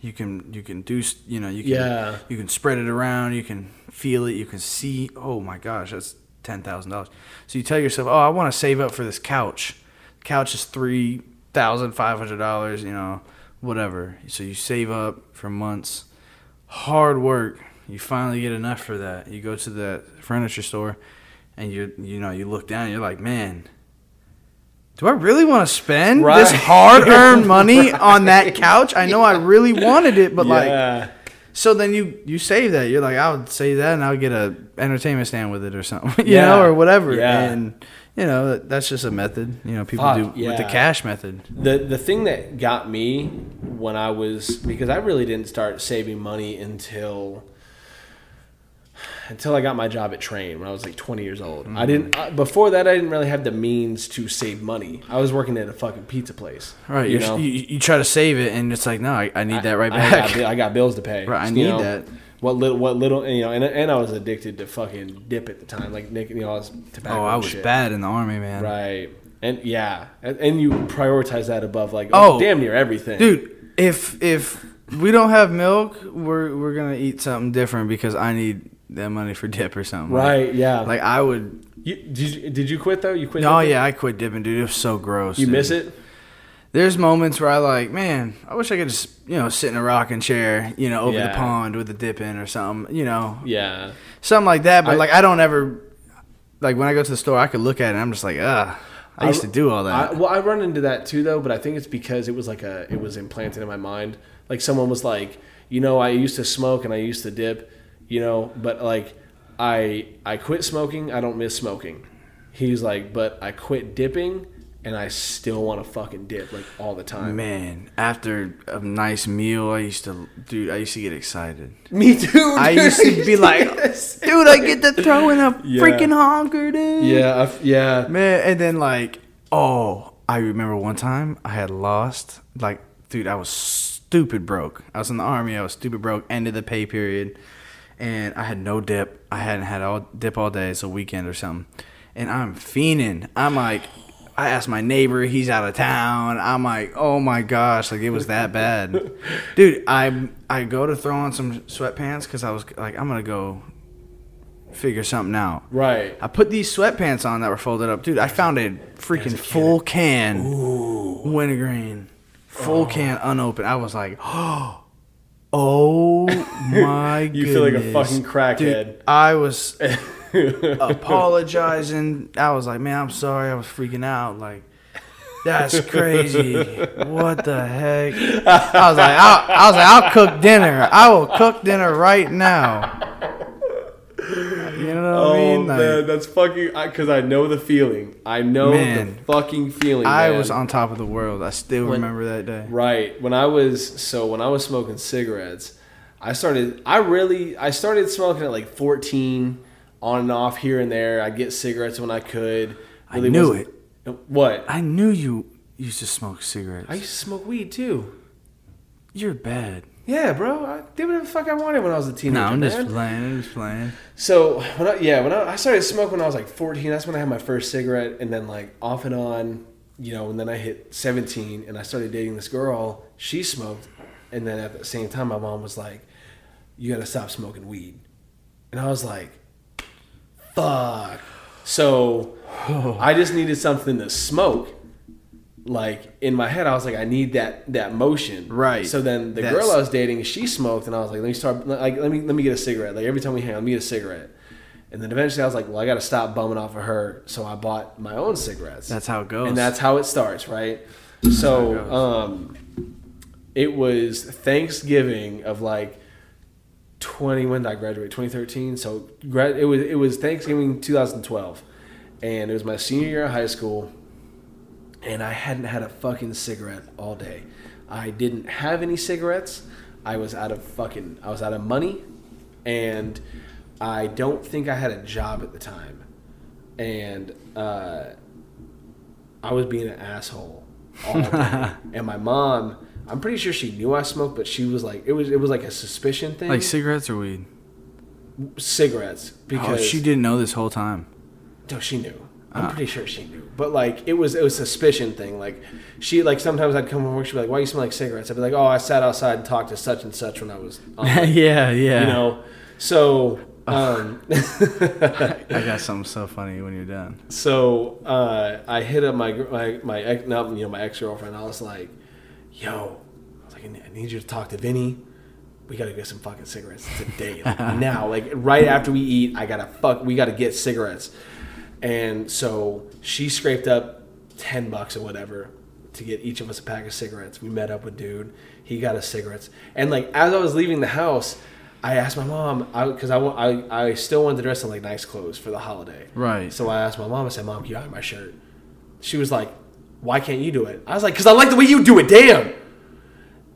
you can you can do you know you can Yeah. you can spread it around you can feel it you can see oh my gosh that's ten thousand dollars so you tell yourself oh i want to save up for this couch couch is three thousand five hundred dollars you know whatever so you save up for months hard work. You finally get enough for that. You go to the furniture store, and you you know you look down. You're like, man, do I really want to spend this hard earned money on that couch? I know I really wanted it, but like, so then you you save that. You're like, I would save that, and I'll get a entertainment stand with it or something, you Yeah. know, or whatever. Yeah. And you know that's just a method. You know, people Fuck, do with the cash method. The the thing that got me when I was because I really didn't start saving money until until I got my job at Trane when I was like 20 years old. I mm. didn't I, before that I didn't really have the means to save money. I was working at a fucking pizza place. Right. You know. you, you try to save it, and it's like, no, I, I need that right I back. got, I got bills to pay. Right, I need know. that. What little, what little, you know, and, and I was addicted to fucking dip at the time, like Nick, you know, I was tobacco. Oh, I was shit. bad in the army, man. Right, and yeah, and, and you prioritize that above like Oh, damn near everything, Dude, if if we don't have milk, we're we're gonna eat something different because I need that money for dip or something. Like- Right, yeah. Like, I would. you, did you did you quit though? You quit? Oh dipping? yeah, I quit dipping, dude. It was so gross. You dude. miss it? There's moments where I like, man, I wish I could just you know sit in a rocking chair, you know, over Yeah. the pond with a dip in or something, you know, Yeah. something like that. But I- like, I don't ever like when I go to the store, I could look at it. and I'm just like, ah, I used to do all I, that. well, I run into that too, though. But I think it's because it was like a, it was implanted in my mind. Like someone was like, you know, I used to smoke and I used to dip, you know, but like, I I quit smoking. I don't miss smoking. He's like, but I quit dipping, and I still want to fucking dip like all the time. Man, after a nice meal, I used to, dude, I used to get excited. Me too. I used to be like, dude, I get to throw in a Yeah. freaking honker, dude. yeah, I yeah. Man, and then like, oh, I remember one time I had lost, like, dude, I was stupid broke. I was in the army, I was stupid broke, end of the pay period, and I had no dip. I hadn't had all dip all day, it's a weekend or something. And I'm fiending. I'm like, I asked my neighbor, he's out of town. I'm like, oh my gosh, like it was that bad, dude. I I go to throw on some sweatpants because I was like, I'm gonna go figure something out. Right. I put these sweatpants on that were folded up, dude. I found a freaking full can Ooh. wintergreen, full can unopened. I was like, oh, Oh my god. You feel like a fucking crackhead. Dude, I was apologizing. I was like, man, I'm sorry. I was freaking out. Like, that's crazy. what the heck? I was like, I'll, I was like, I'll cook dinner. I will cook dinner right now. You know what Oh I mean? Like, man, that's fucking. Because I, know the feeling. I know Man. the fucking feeling. I man. was on top of the world. I still When- remember that day. Right. When I was so when I was smoking cigarettes, I started I really I started smoking at like 14 on and off here and there. I'd get cigarettes when I could. I knew wasn't- What? I knew you used to smoke cigarettes. I used to smoke weed too. You're bad. Yeah, bro. I did whatever the fuck I wanted when I was a teenager. No, I'm just man. playing. I'm just playing. So when I yeah when I, I started smoking when I was like 14, that's when I had my first cigarette, and then like off and on, you know, and then I hit 17, and I started dating this girl. She smoked, and then at the same time, my mom was like, "You got to stop smoking weed," and I was like, "Fuck." So I just needed something to smoke. Like in my head, I was like, I need that that motion. Right. So then the That's- girl I was dating, she smoked, and I was like, let me start. Like, let me let me get a cigarette. Like every time we hang, out, let me get a cigarette. And then eventually, I was like, well, I got to stop bumming off of her. So I bought my own cigarettes. That's how it goes. and that's how it starts, right? it So goes. um, it was Thanksgiving of like twenty. When did I graduate? Twenty thirteen. So gra- it was it was Thanksgiving two thousand twelve, and it was my senior year of high school, and I hadn't had a fucking cigarette all day. I didn't have any cigarettes. I was out of fucking. I was out of money, and I don't think I had a job at the time, and uh, I was being an asshole all day. and my mom, I'm pretty sure she knew I smoked, but she was like, it was it was like a suspicion thing. like cigarettes or weed. cigarettes Oh, because she didn't know this whole time. no, she knew. I'm pretty sure she knew. But like it was it was a suspicion thing. Like she like sometimes I'd come home work, she'd be like, Why you smell like cigarettes? I'd be like, Oh, I sat outside and talked to such and such when I was on yeah, yeah. you know. So um I got something so funny when you're done. so uh, I hit up my my my ex, not, you know my ex girlfriend. I was like, "Yo," I was like, "I need- I need you to talk to Vinny. We gotta get some fucking cigarettes today, like now, like right after we eat. I gotta fuck. We gotta get cigarettes." And so she scraped up ten bucks or whatever to get each of us a pack of cigarettes. We met up with dude. He got us cigarettes, and like as I was leaving the house. I asked my mom because I, wa- I I still wanted to dress in like nice clothes for the holiday. Right. So I asked my mom. I said, "Mom, can you iron my shirt?" She was like, "Why can't you do it?" I was like, "Cause I like the way you do it." Damn.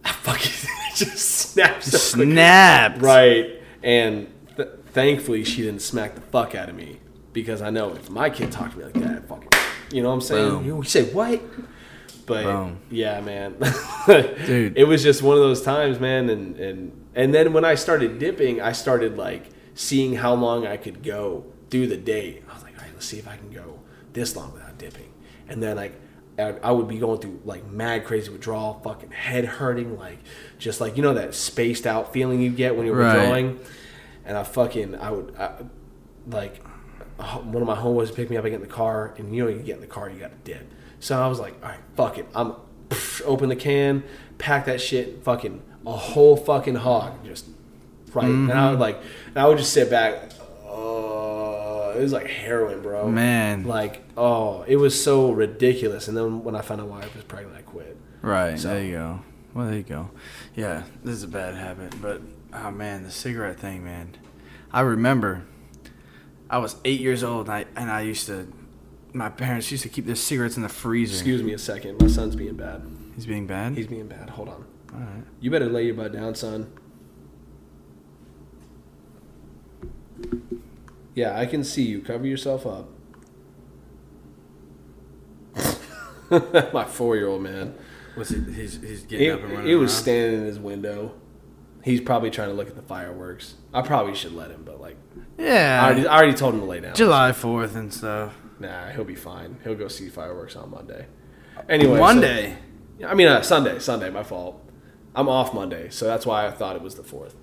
I fucking just snapped. so. Snapped. Right. And th- thankfully, she didn't smack the fuck out of me because I know if my kid talked to me like that, fucking, you know what I'm saying? You say what? But Boom. yeah, man, Dude. it was just one of those times, man. And and and then when I started dipping, I started like seeing how long I could go through the day. I was like, all right, let's see if I can go this long without dipping. And then like I, I would be going through like mad crazy withdrawal, fucking head hurting, like just like you know that spaced out feeling you get when you're Right. withdrawing. And I fucking I would I, like one of my homeboys would pick me up. I get in the car, and you know you get in the car, you got to dip. So I was like, all right, fuck it. I'm open the can, pack that shit, fucking a whole fucking hog, just right. And I mm-hmm. would like, and I would just sit back. Oh, it was like heroin, bro. Man. like oh, it was so ridiculous. And then when I found out why I was pregnant, I quit. Right. So- There you go. Well, there you go. Yeah, this is a bad habit, but oh man, the cigarette thing, man. I remember I was eight years old, and I and I used to. My parents used to keep their cigarettes in the freezer. Excuse me a second. My son's being bad. He's being bad. He's being bad. Hold on. All right. You better lay your butt down, son. Yeah, I can see you. Cover yourself up. My four-year-old man. Was he? He's he's getting It, up and running. He was standing in his window. He's probably trying to look at the fireworks. I probably should let him, but like, Yeah. I already, I already told him to lay down. July Fourth and stuff. Nah, he'll be fine. He'll go see fireworks on Monday. Anyway, so- Monday. I mean, uh, Sunday. Sunday. My fault. I'm off Monday, so that's why I thought it was the fourth.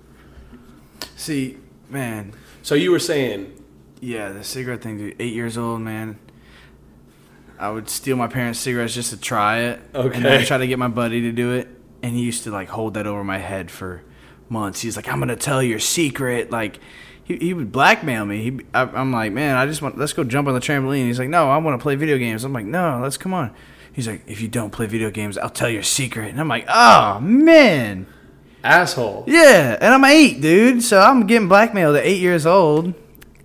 See, man. So you were saying Yeah, the cigarette thing, dude. Eight years old, man. I would steal my parents' cigarettes just to try it. And Okay. I try to get my buddy to do it. And he used to like hold that over my head for months. He's like, I'm gonna tell your secret. Like, he, he would blackmail me. He, I, I'm like, man, I just want let's go jump on the trampoline. He's like, no, I want to play video games. I'm like, no, let's come on. He's like, if you don't play video games, I'll tell your secret. And I'm like, oh man, Asshole. yeah. And I'm eight, dude. So I'm getting blackmailed at eight years old.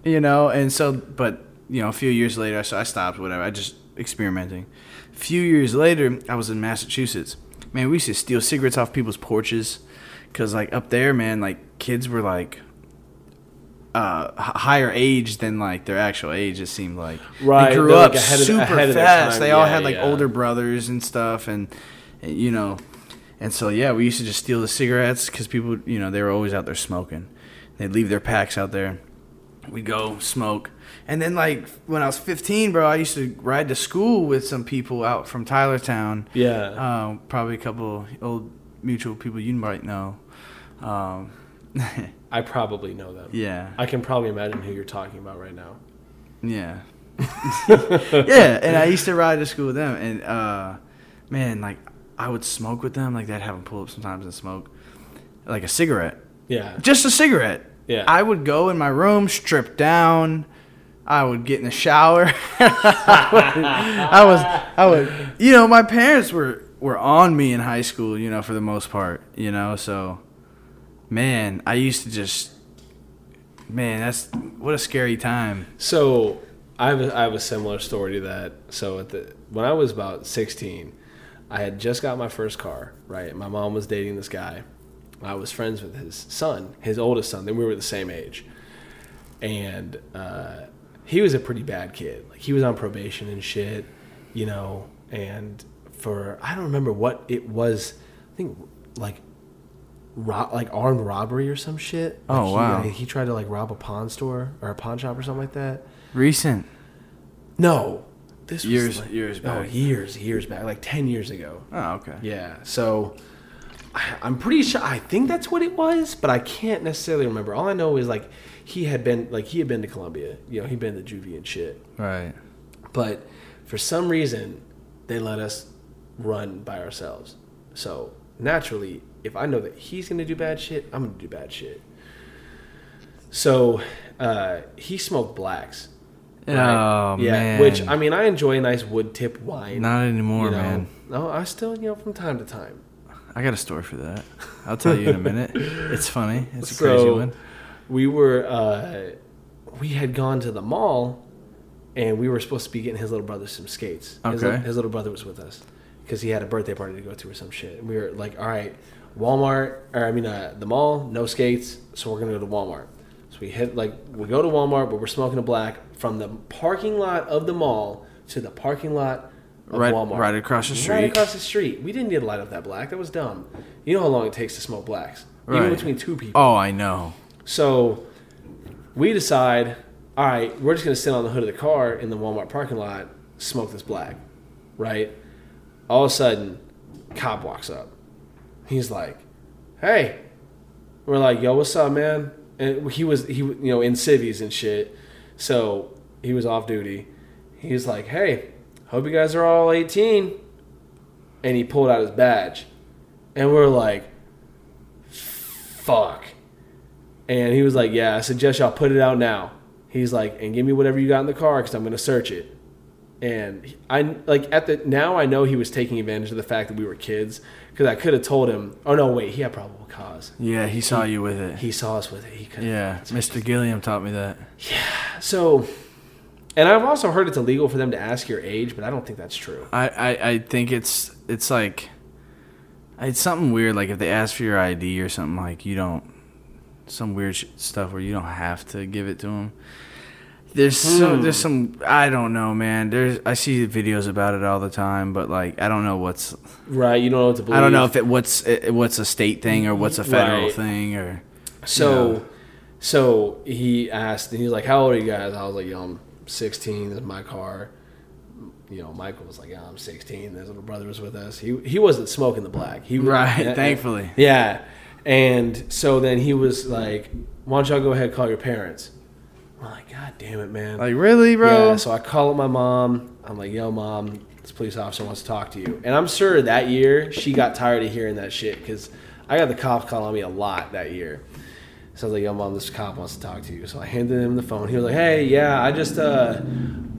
You know, and so, but you know, a few years later, so I stopped. Whatever. I just experimenting. A few years later, I was in Massachusetts. Man, we used to steal cigarettes off people's porches, cause like up there, man, like kids were like uh, higher age than like their actual age. It seemed like Right, They grew they're, up like, ahead of- super fast. They all had like yeah. older brothers and stuff, and and, you know, and so yeah, we used to just steal the cigarettes because people, you know, they were always out there smoking. They'd leave their packs out there. We'd go smoke. And then, like, when I was 15, bro, I used to ride to school with some people out from Tylertown. Yeah. Um, probably a couple old mutual people you might know. Um, I probably know them. yeah. I can probably imagine who you're talking about right now. Yeah. yeah, and I used to ride to school with them, and uh, man, like I would smoke with them. Like they'd have them pull up sometimes and smoke, like a cigarette, Yeah. just a cigarette. Yeah. I would go in my room, strip down. I would get in the shower. I was, I would, you know, my parents were were on me in high school, you know, for the most part, you know. So, man, I used to just, man, that's what a scary time. So I have a, I have a similar story to that. So at the when I was about 16, I had just got my first car. Right, my mom was dating this guy. I was friends with his son, his oldest son. Then we were the same age, and uh, he was a pretty bad kid. Like he was on probation and shit, you know. And for I don't remember what it was. I think like ro- like armed robbery or some shit. Like Oh, he, wow. uh, he tried to like rob a pawn store or a pawn shop or something like that. Recent. No, this was Years- like, years Oh, years, years back, like ten years ago. Oh, okay. Yeah, so I- I'm pretty sure. I think that's what it was, but I can't necessarily remember. All I know is like he had been like he had been to Columbia. You know, he'd been to juvie and shit. Right. But for some reason, they let us run by ourselves. So naturally, if I know that he's gonna do bad shit, I'm gonna do bad shit. So uh, he smoked blacks. Oh yeah, man. which I mean, I enjoy a nice wood tip wine. Not anymore, you know. man. No, I still, you know, from time to time. I got a story for that. I'll tell you in a minute. It's funny. It's a crazy one. We were, uh, we had gone to the mall, and we were supposed to be getting his little brother some skates. Okay. li- his little brother was with us because he had a birthday party to go to or some shit. And we were like, all right, Walmart, or I mean, uh, the mall, no skates, so we're gonna go to Walmart. So we hit like we go to Walmart, but we're smoking a black from the parking lot of the mall to the parking lot of Right- Walmart. right across the street. Right across the street. We didn't need to light up that black. That was dumb. You know how long it takes to smoke blacks, even between two people. Oh, I know. So we decide, all right, we're just gonna sit on the hood of the car in the Walmart parking lot, smoke this black, right? All of a sudden, cop walks up. He's like, "Hey," we're like, "Yo, what's up, man?" And he was he you know in civvies and shit, so he was off duty. He's like, "Hey, hope you guys are all 18," and he pulled out his badge, and we're like, "Fuck." And he was like, "Yeah, I suggest y'all put it out now." He's like, "And give me whatever you got in the car because I'm gonna search it." And he- I like at the now I know he was taking advantage of the fact that we were kids because I could have told him. Oh no, wait, he had probable cause. Yeah, he saw you with it. He saw us with it. He could. yeah, Mr. Gilliam taught me that. Yeah. So, and I've also heard it's illegal for them to ask your age, but I don't think that's true. I, I, I think it's it's like it's something weird. Like if they ask for your ID or something, like you don't some weird sh- stuff where you don't have to give it to them. There's so, hmm. there's some I don't know, man. There's I see videos about it all the time, but like I don't know what's Right? You don't know what to believe. I don't know if it what's it, what's a state thing or what's a federal Right. thing or So, so he asked, and he's like, "How old are you guys?" I was like, "Yo, I'm 16. This is my car." You know, Michael was like, "Yeah, I'm 16." His little brother was with us. He he wasn't smoking the black. He Right, thankfully. Yeah, and so then he was like, "Why don't y'all go ahead and call your parents?" I'm like, "God damn it, man!" like really, bro. Yeah, so I call up my mom. I'm like, "Yo, mom, this police officer wants to talk to you." And I'm sure that year she got tired of hearing that shit because I got the cops calling me a lot that year. So I was like, "Yo, mom, this cop wants to talk to you." So I handed him the phone. He was like, "Hey, yeah, I just, uh,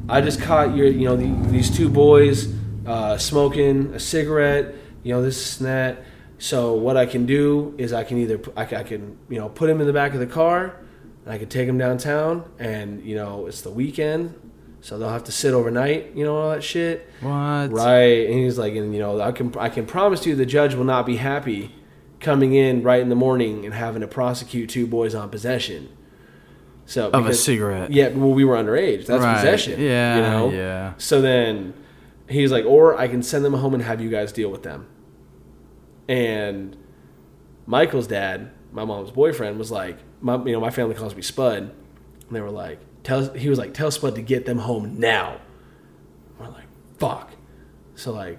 I just caught your, you know, the, these two boys uh, smoking a cigarette. You know, this and that. So what I can do is I can either, I I can you know, put him in the back of the car, and I could take him downtown, and you know, it's the weekend, so they'll have to sit overnight. You know, all that shit." What? Right, and he's like, and you know, I can I can promise you the judge will not be happy coming in right in the morning and having to prosecute two boys on possession. So Of a cigarette. Yeah, well, we were underage. That's Right, possession. yeah, you know. yeah. So then he's like, or I can send them home and have you guys deal with them. And Michael's dad, my mom's boyfriend, was like, my, you know, my family calls me Spud, and they were like, tell he was like, tell Spud to get them home now. We're like, fuck. So like,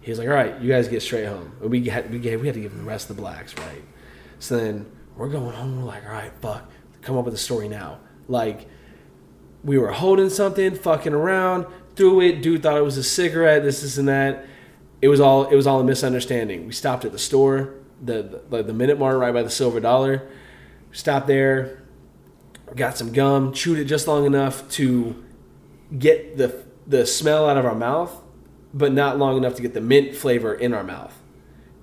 he was like, all right, you guys get straight home. And we had we gave, we had to give him the rest of the blacks, right? So then we're going home. We're like, all right, fuck, come up with a story now. Like, we were holding something, fucking around, threw it. Dude thought it was a cigarette. This, this, and that. It was all it was all a misunderstanding. We stopped at the store, the the, the Minute Mart right by the Silver Dollar. Stopped there, got some gum, chewed it just long enough to get the the smell out of our mouth, but not long enough to get the mint flavor in our mouth.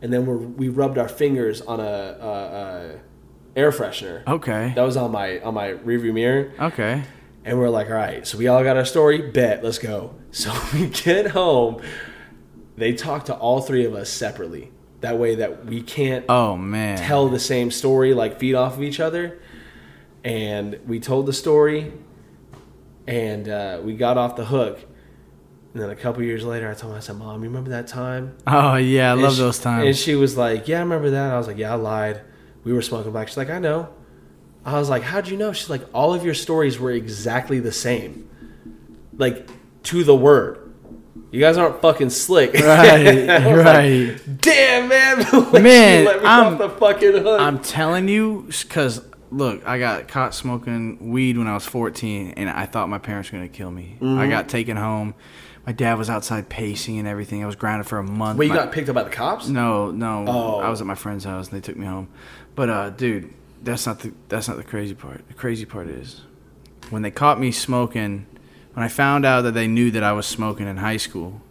And then we we rubbed our fingers on a, a, a air freshener. Okay. That was on my on my rearview mirror. Okay. And we're like, all right, so we all got our story. Bet, let's go. So we get home. They talk to all three of us separately. That way that we can't Oh man. tell the same story, like feed off of each other. And we told the story, and uh, we got off the hook. And then a couple years later, I told her, I said, "Mom, you remember that time?" Oh yeah, I And love she- those times. And she was like, "Yeah, I remember that." I was like, "Yeah, I lied. We were smoking black." She's like, "I know." I was like, "How'd you know?" She's like, "All of your stories were exactly the same, like to the word. You guys aren't fucking slick." Right, was like, right. Damn, man. Man, I'm- off the fucking hook. I'm telling you, because look, I got caught smoking weed when I was 14, and I thought my parents were gonna kill me. Mm-hmm. I got taken home. My dad was outside pacing and everything. I was grounded for a month. Wait, you My- got picked up by the cops? No, no. Oh. I was at my friend's house and they took me home. But uh, dude, that's not the that's not the crazy part. The crazy part is when they caught me smoking. When I found out that they knew that I was smoking in high school,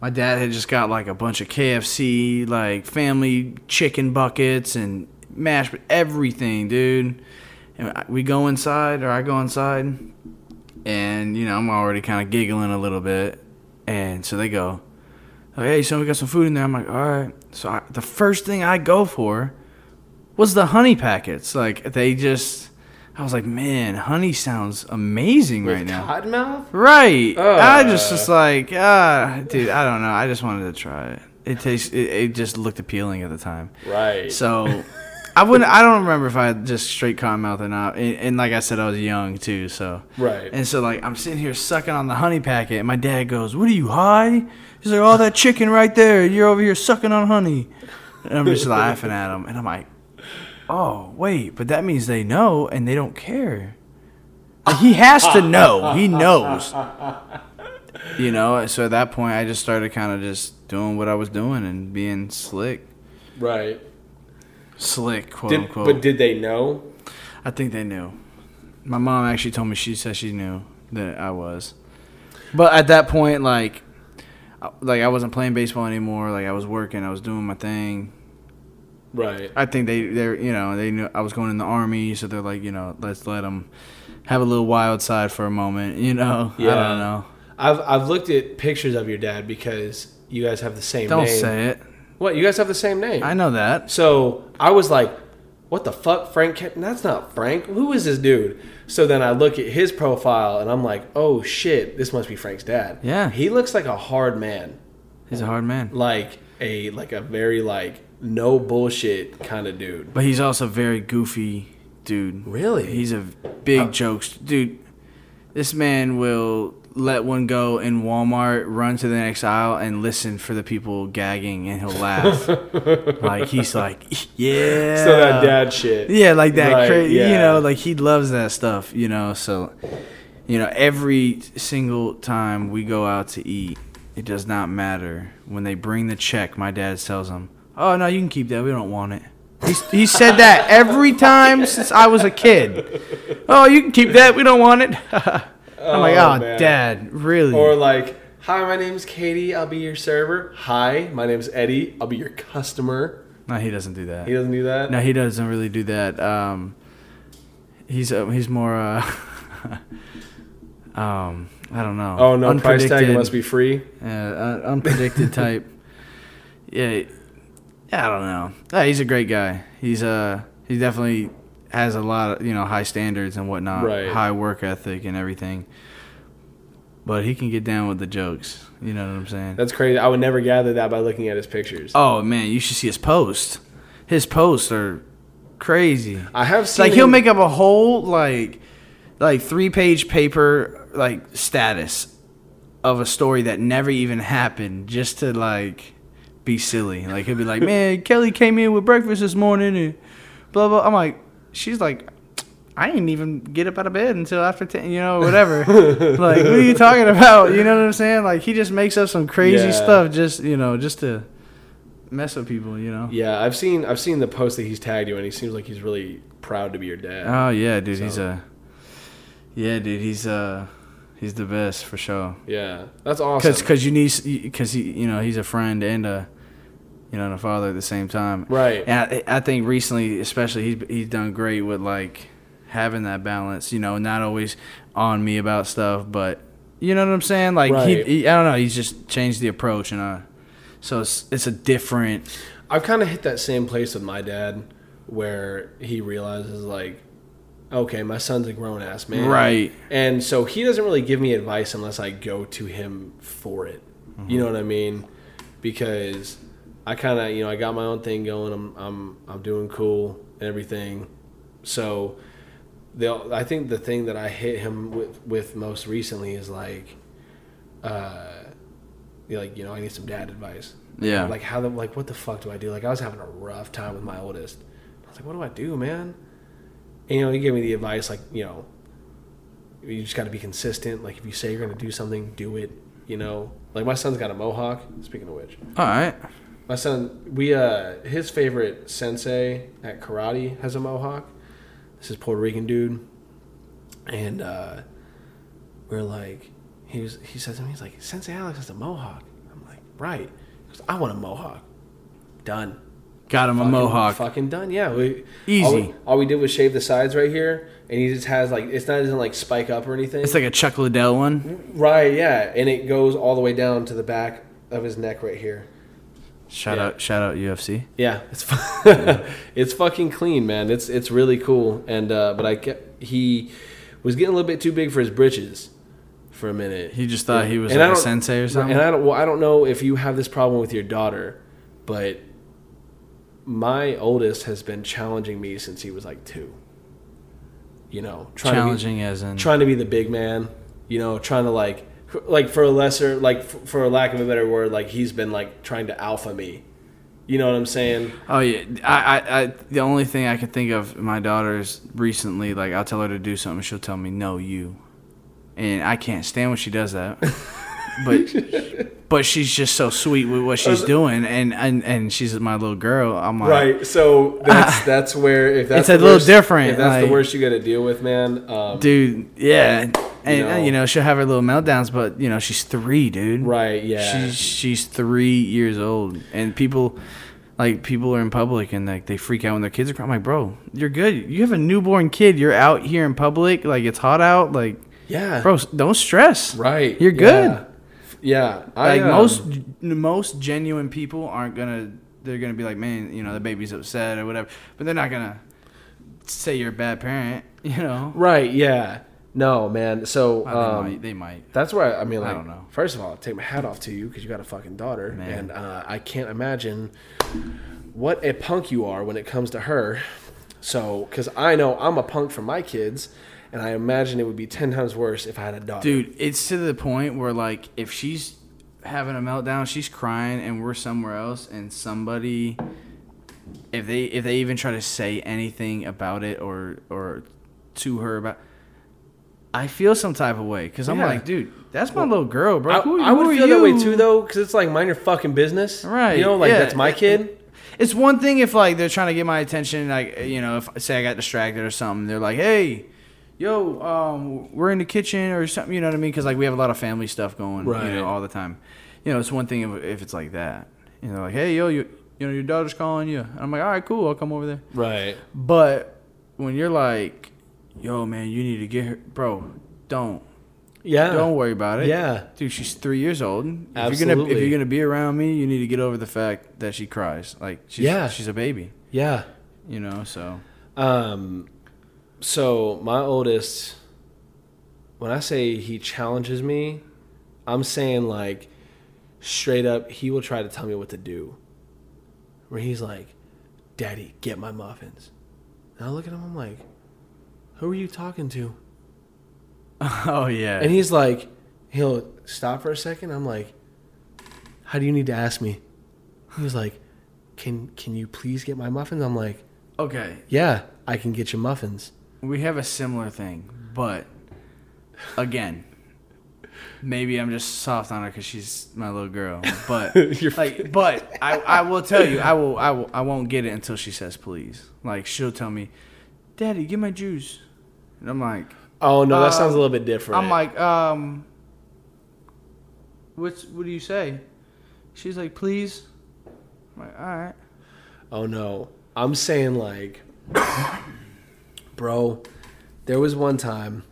my dad had just got like a bunch of KFC, like family chicken buckets and mashed everything, dude. And we go inside, or I go inside, and you know I'm already kind of giggling a little bit, and so they go, like, hey, son, we got some food in there. I'm like, all right. So I, the first thing I go for was the honey packets. Like they just, I was like, man, honey sounds amazing right With now. Cottonmouth? Right. I just Uh. was like, ah, dude, I don't know. I just wanted to try it. It tastes. It, it just looked appealing at the time. Right. So. I wouldn't. I don't remember if I had just straight cotton mouth or not. And, and like I said, I was young too. So Right. and so like I'm sitting here sucking on the honey packet, and my dad goes, "What are you high?" He's like, "All that chicken right there. You're over here sucking on honey." And I'm just laughing at him, and I'm like, "Oh wait, but that means they know and they don't care." Like, he has to know. He knows. You know. So at that point, I just started kind of just doing what I was doing and being slick, right. slick, quote Did, unquote. but did they know? I think they knew. My mom actually told me she said she knew that I was. But at that point, like, like I wasn't playing baseball anymore. Like I was working, I was doing my thing. Right. I think they, they're, you know, they knew I was going in the army, so they're like, you know, let's let them have a little wild side for a moment. You know, Yeah. I don't know. I've I've looked at pictures of your dad because you guys have the same Don't name. say it. What? You guys have the same name. I know that. So I was like, what the fuck, Frank? That's not Frank. Who is this dude? So then I look at his profile and I'm like, oh shit, this must be Frank's dad. Yeah. He looks like a hard man, He's a hard man, like a like a very like no bullshit kind of dude. but he's also very goofy, dude. Really? He's a big jokes, dude. This man will let one go in Walmart, run to the next aisle, and listen for the people gagging, and he'll laugh. like he's like, yeah. So that dad shit. Yeah, like that. Right, cra- You know, like he loves that stuff. You know, so you know every single time we go out to eat, it does not matter when they bring the check. My dad tells them, Oh no, you can keep that. We don't want it. He's, he said that every time since I was a kid. Oh, you can keep that. We don't want it. I'm like, Oh, oh, man. dad, really? Or like, hi, my name's Katie. I'll be your server. Hi, my name's Eddie. I'll be your customer. no, he doesn't do that. He doesn't do that. No, he doesn't really do that. Um, he's uh, he's more. Uh, um, I don't know. Oh no, price tag must be free. Yeah, uh, unpredicted type. Yeah, yeah, I don't know. Yeah, he's a great guy. He's uh he definitely has a lot of you know high standards and whatnot, Right. high work ethic and everything. But he can get down with the jokes. You know what I'm saying? That's crazy. I would never gather that by looking at his pictures. oh man, you should see his post. His posts are crazy. I have seen. like he'll make up a whole like like three page paper like status of a story that never even happened just to like be silly. Like he'll be like, Man, Kelly came in with breakfast this morning and blah blah I'm like she's like I didn't even get up out of bed until after ten, you know, whatever. like, what are you talking about? You know what I'm saying? Like, he just makes up some crazy Yeah. stuff, just you know, just to mess with people, you know. Yeah, I've seen. I've seen the post that he's tagged you, and he seems like he's really proud to be your dad. Oh yeah, dude, he's a yeah, dude, he's uh he's the best for sure. yeah, that's awesome. Cause, cause you need, cause he, you know, he's a friend and a, you know, and a father at the same time. right. And I, I think recently, especially, he's he's done great with like having that balance. You know, not always on me about stuff, but you know what I'm saying. Like Right. he, he, I don't know, he's just changed the approach, and uh, so it's it's a different. I've kind of hit that same place with my dad, where he realizes like, okay, my son's a grown ass man, Right. And so he doesn't really give me advice unless I go to him for it. You know what I mean? Because I kind of, you know, I got my own thing going. I'm, I'm, I'm doing cool and everything. So, the I think the thing that I hit him with with most recently is like, uh, you know, like you know, I need some dad advice. Yeah. Like how the like what the fuck do I do? Like I was having a rough time with my oldest. I was like, what do I do, man? And you know, he gave me the advice like, you know, you just got to be consistent. Like if you say you're going to do something, do it. You know, like my son's got a mohawk. Speaking of which, All right. my son, we uh, his favorite sensei at karate has a mohawk. This is Puerto Rican dude, and uh, we're like, he was, he says to me, he's like, Sensei Alex has a mohawk. I'm like, right. He goes, I want a mohawk. Done. Got him a mohawk. Fucking done. Yeah. We, Easy. All we, all we did was shave the sides right here, and he just has like it's not doesn't like spike up or anything. It's like a Chuck Liddell one. right. Yeah, and it goes all the way down to the back of his neck right here. Shout Yeah. out, shout out UFC. Yeah, it's fu- it's fucking clean, man. It's it's really cool. And uh, but I kept he was getting a little bit too big for his britches for a minute. He just thought he was And like a sensei or something. And I don't well, I don't know if you have this problem with your daughter, but my oldest has been challenging me since he was like two. You know, trying Challenging as to in be, trying to be the big man. You know, trying to like like for a lesser like for a lack of a better word, like he's been like trying to alpha me. You know what I'm saying? Oh yeah, I, I, I, the only thing I can think of my daughter's recently, like I'll tell her to do something, she'll tell me no, you, and I can't stand when she does that. but, but she's just so sweet with what she's doing, and and and she's my little girl. I'm like, Right. So that's that's where if that's It's a little worst- different, If that's like- the worst you got to deal with, man. Um, dude, yeah, and uh, know. you know she'll have her little meltdowns, but you know she's three, dude. Right. Yeah. She's she's three years old, and people, like people are in public and like they freak out when their kids are crying. I'm like, bro, you're good. You have a newborn kid. You're out here in public, like it's hot out. Like, yeah. bro, don't stress. Right. You're good. Yeah. Yeah. I, Like um, most most genuine people aren't gonna. They're gonna be like, man, you know, the baby's upset or whatever, but they're not gonna say you're a bad parent. You know. Right. Yeah. No, man. So Well, they um, might. They might. that's why I, mean, I don't know. First of all, I take my hat off to you because you got a fucking daughter, Man. and uh, I can't imagine what a punk you are when it comes to her. So, because I know I'm a punk for my kids, and I imagine it would be ten times worse if I had a daughter. Dude, it's to the point where like if she's having a meltdown, she's crying and we're somewhere else and somebody if they if they even try to say anything about it or or to her about I feel some type of way cuz I'm Yeah. like, dude, that's my little girl, bro. I, Who- I would feel that way too, though, because it's like mind your fucking business, Right, You know, like yeah. that's my kid. It's one thing if like they're trying to get my attention, like you know, if say I got distracted or something, they're like, "Hey, yo, um, we're in the kitchen or something." You know what I mean? Because like we have a lot of family stuff going, you know, all the time. You know, it's one thing if, if it's like that. You know, like, "Hey, yo, you, you know, your daughter's calling you," and I'm like, "All right, cool, I'll come over there." Right. But when you're like, "Yo, man, you need to get her, bro," don't Yeah. don't worry about it. Yeah. Dude, she's three years old. If you're gonna if you're gonna be around me, you need to get over the fact that she cries. Like she's Yeah. she's a baby. Yeah. You know, so Um, so my oldest, when I say he challenges me, I'm saying like straight up, he will try to tell me what to do. Where he's like, "Daddy, get my muffins," and I look at him, I'm like, "Who are you talking to?" Oh yeah. And he's like, he'll stop for a second. I'm like, "How do you need to ask me?" He's like, "Can can you please get my muffins?" I'm like, okay. "Yeah, I can get you muffins." We have a similar thing, but again, maybe I'm just soft on her because she's my little girl. But like, but I, I will tell you, I will, I will, I won't get it until she says please. Like she'll tell me, "Daddy, get my juice," and I'm like, Oh no, that sounds a Um, little bit different. I'm like, um, what's what do you say? She's like, please. I'm like, all right. oh no, I'm saying like, bro, there was one time.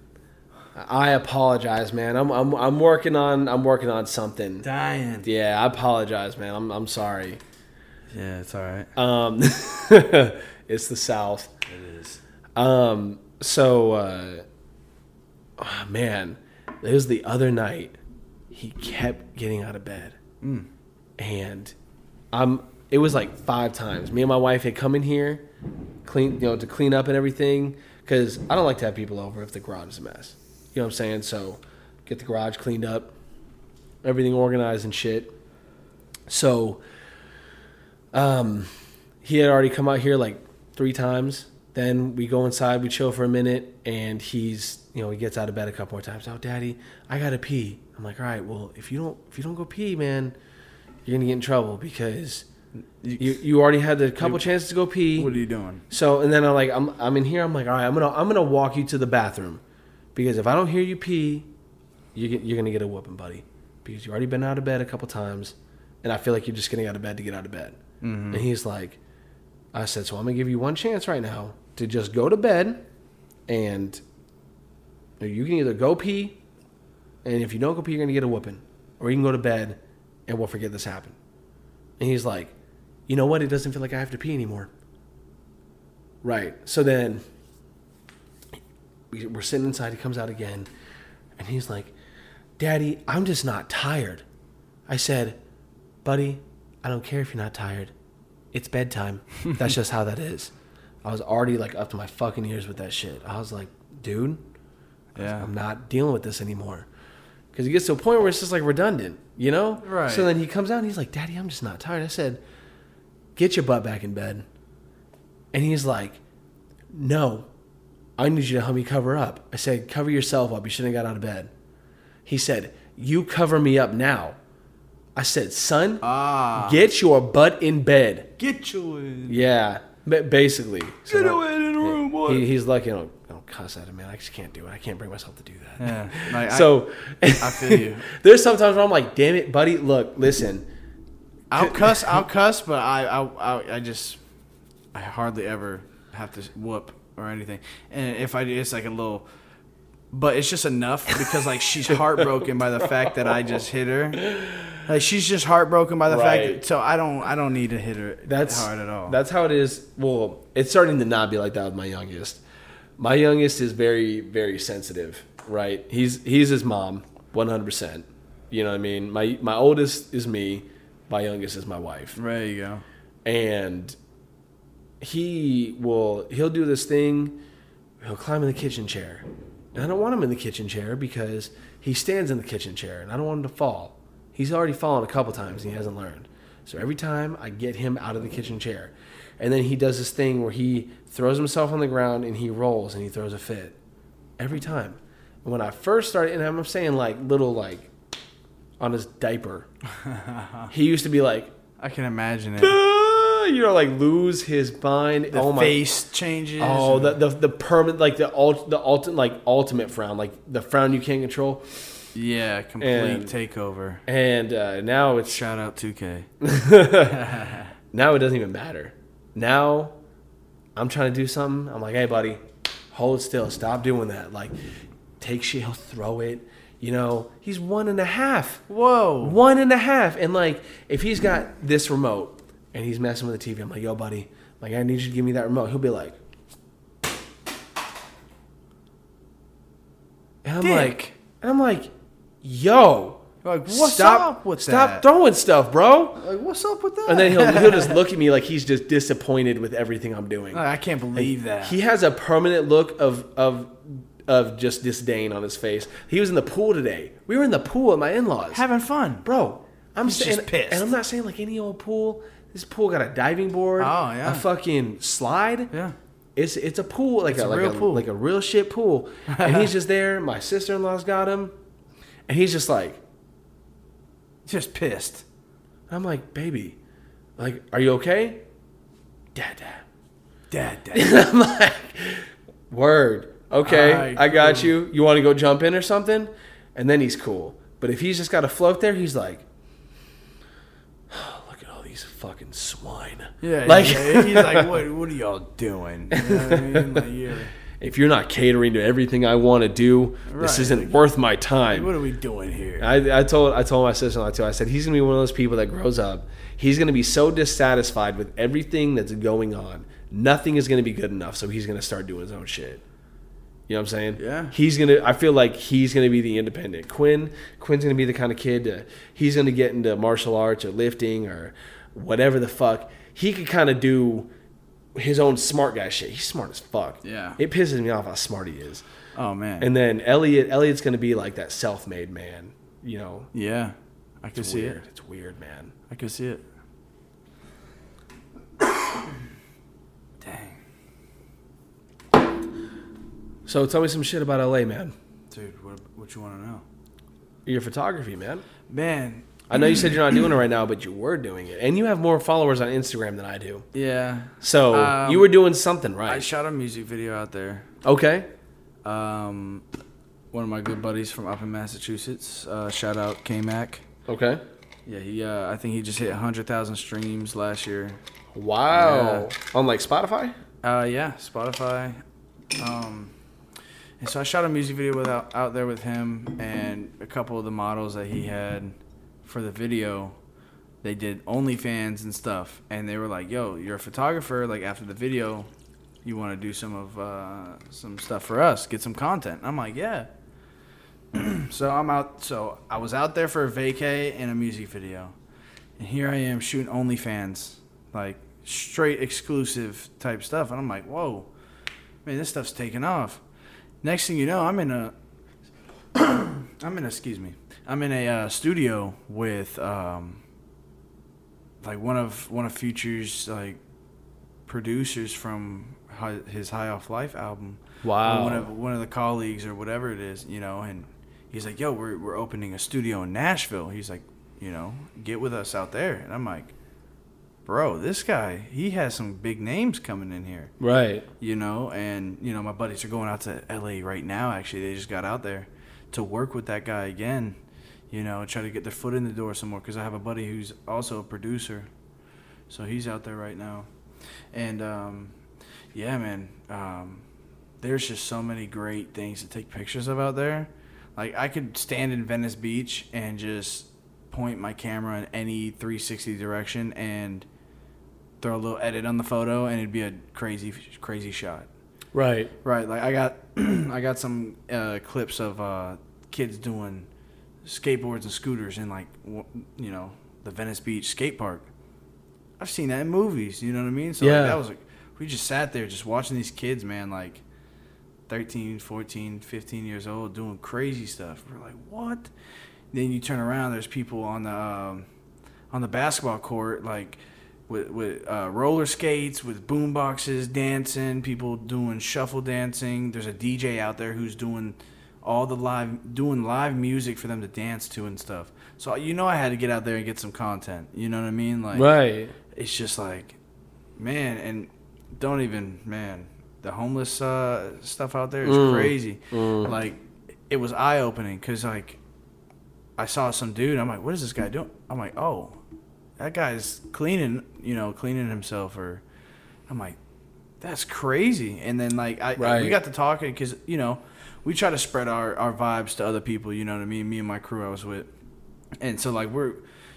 I apologize, man. I'm I'm I'm working on I'm working on something. Dying. Yeah, I apologize, man. I'm I'm sorry. Yeah, it's all right. Um, it's the South. It is. Um, so, uh, oh, man, it was the other night. He kept getting out of bed, Mm. and I'm. It was like five times. Me and my wife had come in here, clean, you know, to clean up and everything. Because I don't like to have people over if the garage is a mess. You know what I'm saying? So, get the garage cleaned up, everything organized and shit. So, um, he had already come out here like three times. Then we go inside, we chill for a minute, and he's you know he gets out of bed a couple more times. Oh, daddy, I gotta pee. I'm like, all right, well if you don't if you don't go pee, man, you're gonna get in trouble because you you already had a couple chances to go pee. What are you doing? So and then I'm like I'm I'm in here. I'm like all right. I'm gonna I'm gonna walk you to the bathroom because if I don't hear you pee, you you're gonna get a whooping, buddy. Because you've already been out of bed a couple times, and I feel like you're just getting out of bed to get out of bed. Mm-hmm. And he's like, I said, so I'm gonna give you one chance right now to just go to bed, and you can either go pee, and if you don't go pee, you're gonna get a whooping, or you can go to bed, and we'll forget this happened. And he's like, you know what? It doesn't feel like I have to pee anymore. Right. So then we- we're sitting inside. He comes out again, and he's like, "Daddy, I'm just not tired." I said, "Buddy, I don't care if you're not tired. It's bedtime. That's just how that is." I was already like up to my fucking ears with that shit. I was like, "Dude, Yeah. I'm not dealing with this anymore." Because it gets to a point where it's just like redundant, you know? Right. So then he comes out and he's like, Daddy, I'm just not tired. I said, Get your butt back in bed. And he's like, No, I need you to help me cover up. I said, Cover yourself up. You shouldn't have got out of bed. He said, You cover me up now. I said, Son, Ah. get your butt in bed. Get you in. Yeah, basically. So Get away in the room, boy. he, he's like, you know, don't cuss at him, man. I just can't do it. I can't bring myself to do that. Yeah. Like, I- so I feel you. there's sometimes where I'm like, damn it, buddy. Look, listen. I'll cuss. I'll cuss, but I, I, I, I just, I hardly ever have to whoop or anything. And if I do, it's like a little, but it's just enough because like she's heartbroken by the fact that I just hit her. Like she's just heartbroken by the fact that. So I don't, I don't need to hit her That's hard at all. That's how it is. Well, it's starting to not be like that with my youngest. My youngest is very, very sensitive. Right? He's he's his mom, 100. percent You know what I mean? My my oldest is me. My youngest is my wife. there you go. and he will he'll do this thing he'll climb in the kitchen chair. And i don't want him in the kitchen chair because he stands in the kitchen chair and i don't want him to fall. He's already fallen a couple times and he hasn't learned. So every time i get him out of the kitchen chair. And then he does this thing where he throws himself on the ground and he rolls and he throws a fit every time. And when i first started and i'm saying like little like on his diaper he used to be like I can imagine it. You know, like lose his mind. The oh my face changes. Oh, the the, the permanent like the ult, the ultimate like ultimate frown, like the frown you can't control. yeah, complete and- takeover. And uh, now it's Shout out 2K. now it doesn't even matter. Now I'm trying to do something. I'm like, hey, buddy, hold still. Stop doing that. Like, take shit. He'll throw it. You know, he's one and a half. Whoa. One and a half. And like, if he's got this remote and he's messing with the TV, I'm like, yo, buddy, like, I need you to give me that remote. He'll be like, and I'm Dick. like, and I'm like, yo, Like, what's stop, up with stop that? Stop throwing stuff, bro. Like, what's up with that? And then he'll he'll just look at me like he's just disappointed with everything I'm doing. I can't believe that. He has a permanent look of of of just disdain on his face. He was in the pool today. We were in the pool at my in-laws. Having fun. Bro, I'm He's saying, just pissed. and I'm not saying like any old pool. This pool got a diving board, Oh, yeah. a fucking slide. Yeah. It's it's a pool like It's a, a like real a pool. like a real shit pool, and he's just there. My sister in law's got him, and he's just like, Just pissed. I'm like, baby, like, are you okay? Dad, dad. Dad, dad. I'm like, word. Okay, Alright, I got you. You want to go jump in or something? And then he's cool. But if he's just got to float there, he's like, look at all these fucking swine. Yeah, Like- yeah, he's like, what, what are y'all doing? You know what I mean? Like, you're, If you're not catering to everything I want to do, this Right. isn't worth my time. what are we doing here? I, I told I told my sister-in-law too. I said he's gonna be one of those people that grows up. He's gonna be so dissatisfied with everything that's going on. Nothing is gonna be good enough, so he's gonna start doing his own shit. You know what I'm saying? Yeah. He's gonna. I feel like he's gonna be the independent. Quinn. Quinn's gonna be the kind of kid. To, he's gonna get into martial arts or lifting or whatever the fuck. He could kind of do his own smart guy shit. He's smart as fuck. Yeah. It pisses me off how smart he is. Oh, man. And then Elliot. Elliot's gonna be like that self-made man. You know, yeah, I can it's see weird. it. It's weird, man. I can see it. Dang. So tell me some shit about LA, man. Dude, what, what you want to know? Your photography, man. Man, I know you said you're not doing it right now, but you were doing it, and you have more followers on Instagram than I do. yeah. So Um, you were doing something right. I shot a music video out there. okay. Um, one of my good buddies from up in Massachusetts. Uh, shout out K Mac. Okay. Yeah, he. Uh, I think he just hit hundred thousand streams last year. Wow. On like Spotify. Uh, yeah, Spotify. Um, and so I shot a music video with out, out there with him and a couple of the models that he had for the video. They did OnlyFans and stuff, and they were like, "Yo, you're a photographer. Like after the video, you want to do some of uh, some stuff for us, get some content." I'm like, "Yeah." so I'm out. So I was out there for a vacay and a music video, and here I am shooting OnlyFans, like straight exclusive type stuff, and I'm like, "Whoa, man, this stuff's taking off." Next thing you know, I'm in a, I'm in a, excuse me, I'm in a uh, studio with um, like one of one of Future's like producers from his High Off Life album. Wow. One of one of the colleagues or whatever it is, you know, and he's like, "Yo, we're we're opening a studio in Nashville." He's like, "You know, get with us out there." And I'm like, "Bro, this guy, he has some big names coming in here." Right. you know and you know my buddies are going out to la right now actually they just got out there to work with that guy again you know try to get their foot in the door some more because i have a buddy who's also a producer so he's out there right now and um, yeah man um, there's just so many great things to take pictures of out there like i could stand in venice beach and just point my camera in any 360 direction and throw a little edit on the photo and it'd be a crazy crazy shot. Right. right like i got i got some uh, clips of uh, kids doing skateboards and scooters in like you know the venice beach skate park. I've seen that in movies you know what i mean? So like, Yeah. that was like we just sat there just watching these kids man like 13 14 15 years old doing crazy stuff. We're like what? Then you turn around there's people on the um, on the basketball court like with with uh, roller skates with boom boxes dancing people doing shuffle dancing there's a dj out there who's doing all the live doing live music for them to dance to and stuff so you know i had to get out there and get some content you know what i mean like Right. it's just like man, and don't even man, the homeless uh, stuff out there is Mm. crazy. Mm. Like, it was eye opening because like, I saw some dude. I'm like, what is this guy doing? I'm like, oh, that guy's cleaning, you know, cleaning himself. Or I'm like, that's crazy. And then like, I we got to talking because you know, we try to spread our our vibes to other people. You know what I mean? Me and my crew I was with, and so like we're.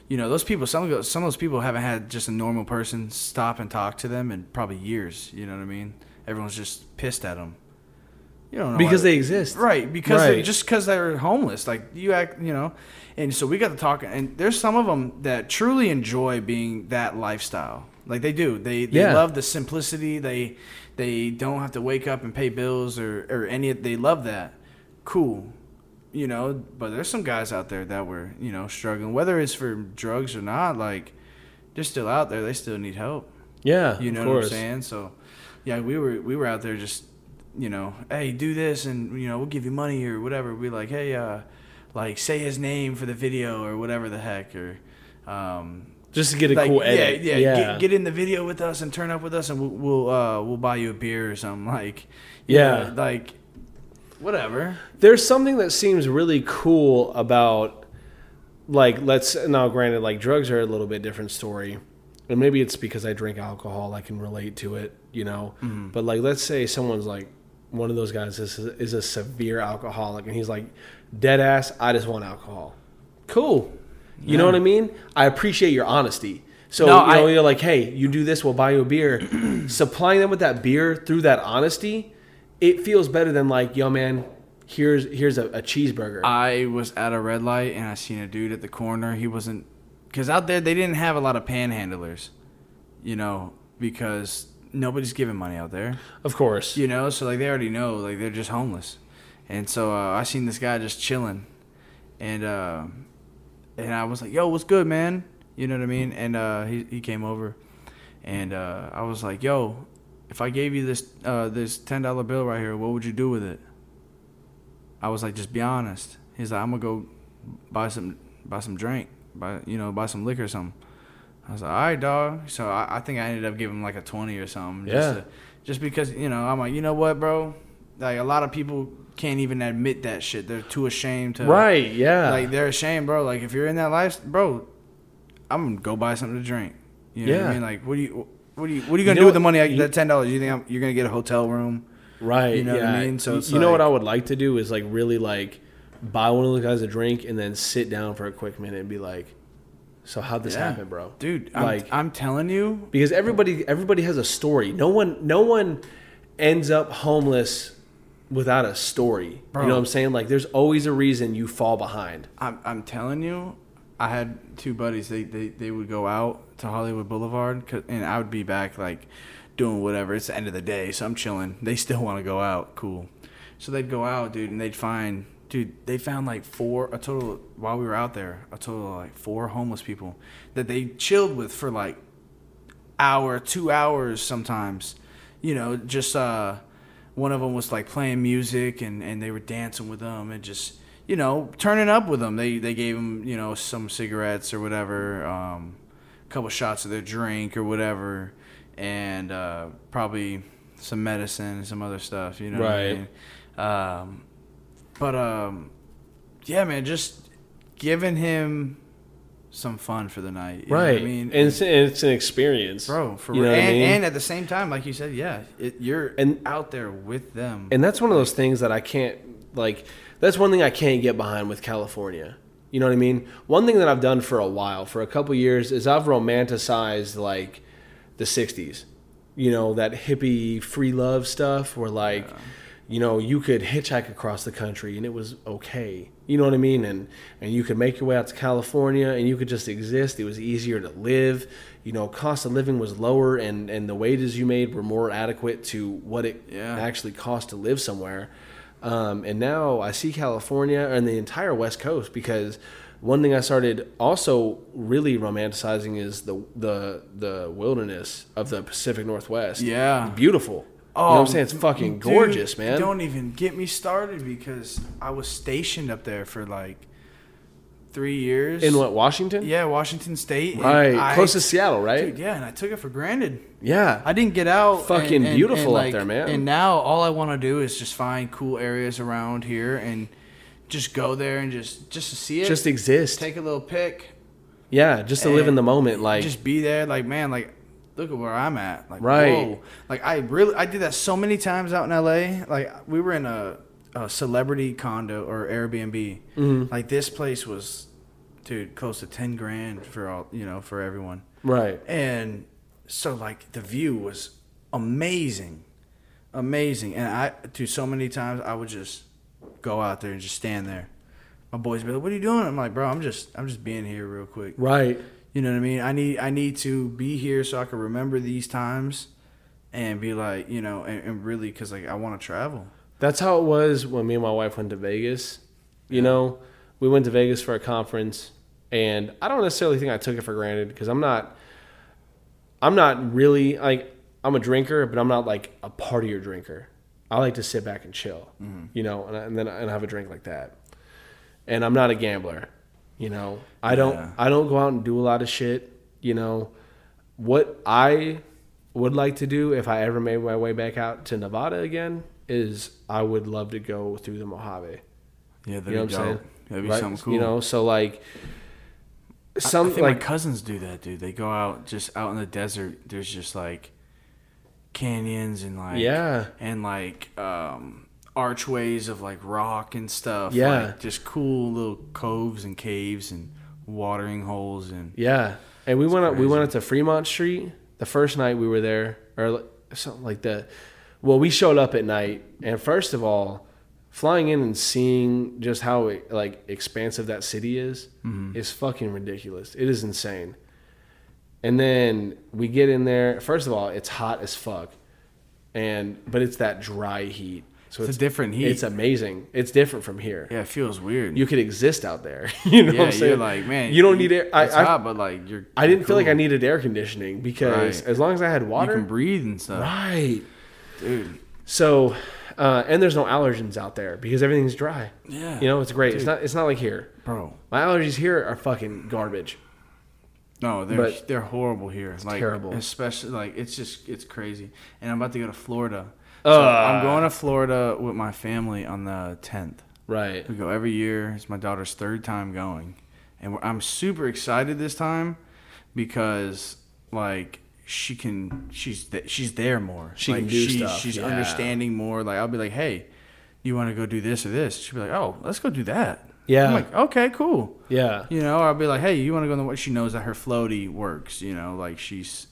You know those people. Some of those, some of those people haven't had just a normal person stop and talk to them in probably years. You know what I mean? Everyone's just pissed at them. You don't know because they exist. Right, because Right. just because they're homeless. Like you act, you know, and so we got to talk. And there's some of them that truly enjoy being that lifestyle. Like they do. They they Yeah. love the simplicity. They they don't have to wake up and pay bills or or any. They love that. Cool, you know. But there's some guys out there that were you know struggling, whether it's for drugs or not. Like they're still out there. They still need help. Yeah, You know of what I'm saying? So, yeah, we were we were out there just, you know, hey, do this, and you know, we'll give you money or whatever. We like, hey, uh, like say his name for the video or whatever the heck, or, um, Just to get a like, cool edit. yeah, yeah, Get, get in the video with us and turn up with us, and we'll we'll uh, we'll buy you a beer or something. Like, Yeah. know, like, whatever. There's something that seems really cool about, like, let's now. Granted, like drugs are a little bit different story, and maybe it's because I drink alcohol. I can relate to it, you know. Mm-hmm. But like, let's say someone's like, one of those guys is is a severe alcoholic, and he's like, dead ass. I just want alcohol. Cool. You know what I mean? I appreciate your honesty. So No, you know, I- you're like, hey, you do this, we'll buy you a beer. Supplying them with that beer through that honesty, it feels better than like, yo, man, here's here's a, a cheeseburger. I was at a red light and I seen a dude at the corner. He wasn't because out there they didn't have a lot of panhandlers, you know, because nobody's giving money out there, of course. you know. So like they already know, like they're just homeless, and so uh, I seen this guy just chilling, and uh, and I was like, "Yo, what's good, man?" You know what I mean? And uh, he he came over, and uh, I was like, "Yo, if I gave you this uh, this ten dollar bill right here, what would you do with it?" I was like, "Just be honest." He's like, "I'm gonna go buy some buy some drink, buy you know buy some liquor or something." I was like, "All right, dog." So I, I think I ended up giving him like a twenty or something. Just Yeah. to- just because you know I'm like, you know what, bro? Like a lot of people can't even admit that shit. They're too ashamed to. Right, yeah. Like they're ashamed, bro. Like if you're in that life, bro, I'm gonna go buy something to drink. You know what Yeah. I mean? Like what do you what do you what are you gonna know do with the money? I, you- that ten dollars? You think I'm, you're gonna get a hotel room? right. you know what. I mean? So you, you know what I would like to do is like really like buy one of those guys a drink and then sit down for a quick minute and be like, so how'd this Yeah. happen, bro? Dude, I'm, Like- I'm telling you, because everybody everybody has a story. No one no one ends up homeless without a story. Bro. You know what I'm saying? Like there's always a reason you fall behind. I'm, I'm telling you, I had two buddies. They, they, they would go out to Hollywood Boulevard, and I would be back like doing whatever. It's the end of the day, so I'm chilling. They still want to go out. Cool. So they'd go out, dude, and they'd find, dude, they found like four, a total, while we were out there, a total of like four homeless people that they chilled with for like hour, two hours sometimes. You know, just uh, one of them was like playing music and, and they were dancing with them and just you know turning up with them. They they gave them you know some cigarettes or whatever, um, a couple shots of their drink or whatever, and uh, probably some medicine and some other stuff. You know, what I Right. mean? Um, but um, yeah, man, just giving him some fun for the night. you know what right. I mean, and it's, it's an experience. bro for You know real. what I and, mean? and at the same time like you said yeah it, you're And- out there with them And that's one of those things that I can't like. That's one thing I can't get behind with California. You know what I mean? One thing that I've done for a while, for a couple years, is I've romanticized like the '60s. You know that hippie free love stuff, where like, you know, you could hitchhike across the country and it was okay. You know what I mean? And and you could make your way out to California and you could just exist. It was easier to live. You know, cost of living was lower and and the wages you made were more adequate to what it Yeah. actually cost to live somewhere. Um, and now I see California and the entire West Coast because one thing I started also really romanticizing is the the the wilderness of the Pacific Northwest. Yeah. It's beautiful. you know what I'm oh, saying? It's fucking dude, gorgeous, man. don't even get me started because i was stationed up there for like three years. In what Washington? Yeah, Washington State. and Right, I- close to Seattle, right? Dude, yeah, and I took it for granted. yeah, I didn't get out. Fucking beautiful up like, there, man. And now all I want to do is just find cool areas around here and just go there and just just to see it. just exist. take a little pic. yeah, just to live in the moment. Like, just be there. Like man, like look at where I'm at. Like Right. whoa. Like I really I did that so many times out in LA. Like we were in a, a celebrity condo or Airbnb. Mm-hmm. Like this place was, dude, close to ten grand for all you know for everyone. right. And so like the view was amazing, amazing. And I, do so many times I would just go out there and just stand there. My boys be like, "What are you doing?" I'm like, "Bro, I'm just, I'm just being here real quick." Right. You know what I mean? I need, I need to be here so I can remember these times, and be like, you know, and, and really, cause like I want to travel. That's how it was when me and my wife went to Vegas. You know, we went to Vegas for a conference, and I don't necessarily think I took it for granted because I'm not. I'm not really like I'm a drinker, but I'm not like a partier drinker. I like to sit back and chill, mm-hmm. you know, and, and then and have a drink like that. And I'm not a gambler, you know. I don't Yeah. I don't go out and do a lot of shit, you know. What I would like to do if I ever made my way back out to Nevada again is I would love to go through the Mojave. Yeah, You know what I'm saying? That'd be Right? something cool. You know, so like some I like my cousins do that, dude. They go out just out in the desert. There's just like canyons and like Yeah. and like um archways of like rock and stuff. Yeah. like, just cool little coves and caves and watering holes and Yeah, and we went up. We went up to Fremont Street the first night we were there, or something like that. Well, we showed up at night, and first of all, flying in and seeing just how like expansive that city is mm-hmm. is fucking ridiculous. It is insane. And then we get in there. First of all, it's hot as fuck, and but it's that dry heat. So It's a different heat. It's amazing. It's different from here. yeah, it feels weird. You could exist out there. you know yeah, what I'm saying? you're like man, you don't need air. I, It's I, hot, but like you're. I didn't feel like I needed air conditioning because Right. as long as I had water, You can breathe and stuff, right? dude. So, uh, and there's no allergens out there because everything's dry. Yeah, You know, it's great. It's not. It's not like here. bro. My allergies here are fucking garbage. No, they're But- they're horrible here. like terrible. especially like it's just it's crazy. And I'm about to go to Florida. So Uh. I'm going to Florida with my family on the 10th. Right. We go every year. It's my daughter's third time going, and I'm super excited this time because like she can she's th- she's there more. She like, can do she's, stuff, She's yeah. understanding more. Like I'll be like, hey, you want to go do this or this? She'll be like, oh, let's go do that. Yeah. I'm like, okay, cool. Yeah. You know, I'll be like, hey, you want to go on the what? She knows that her floaty works. You know, like she's,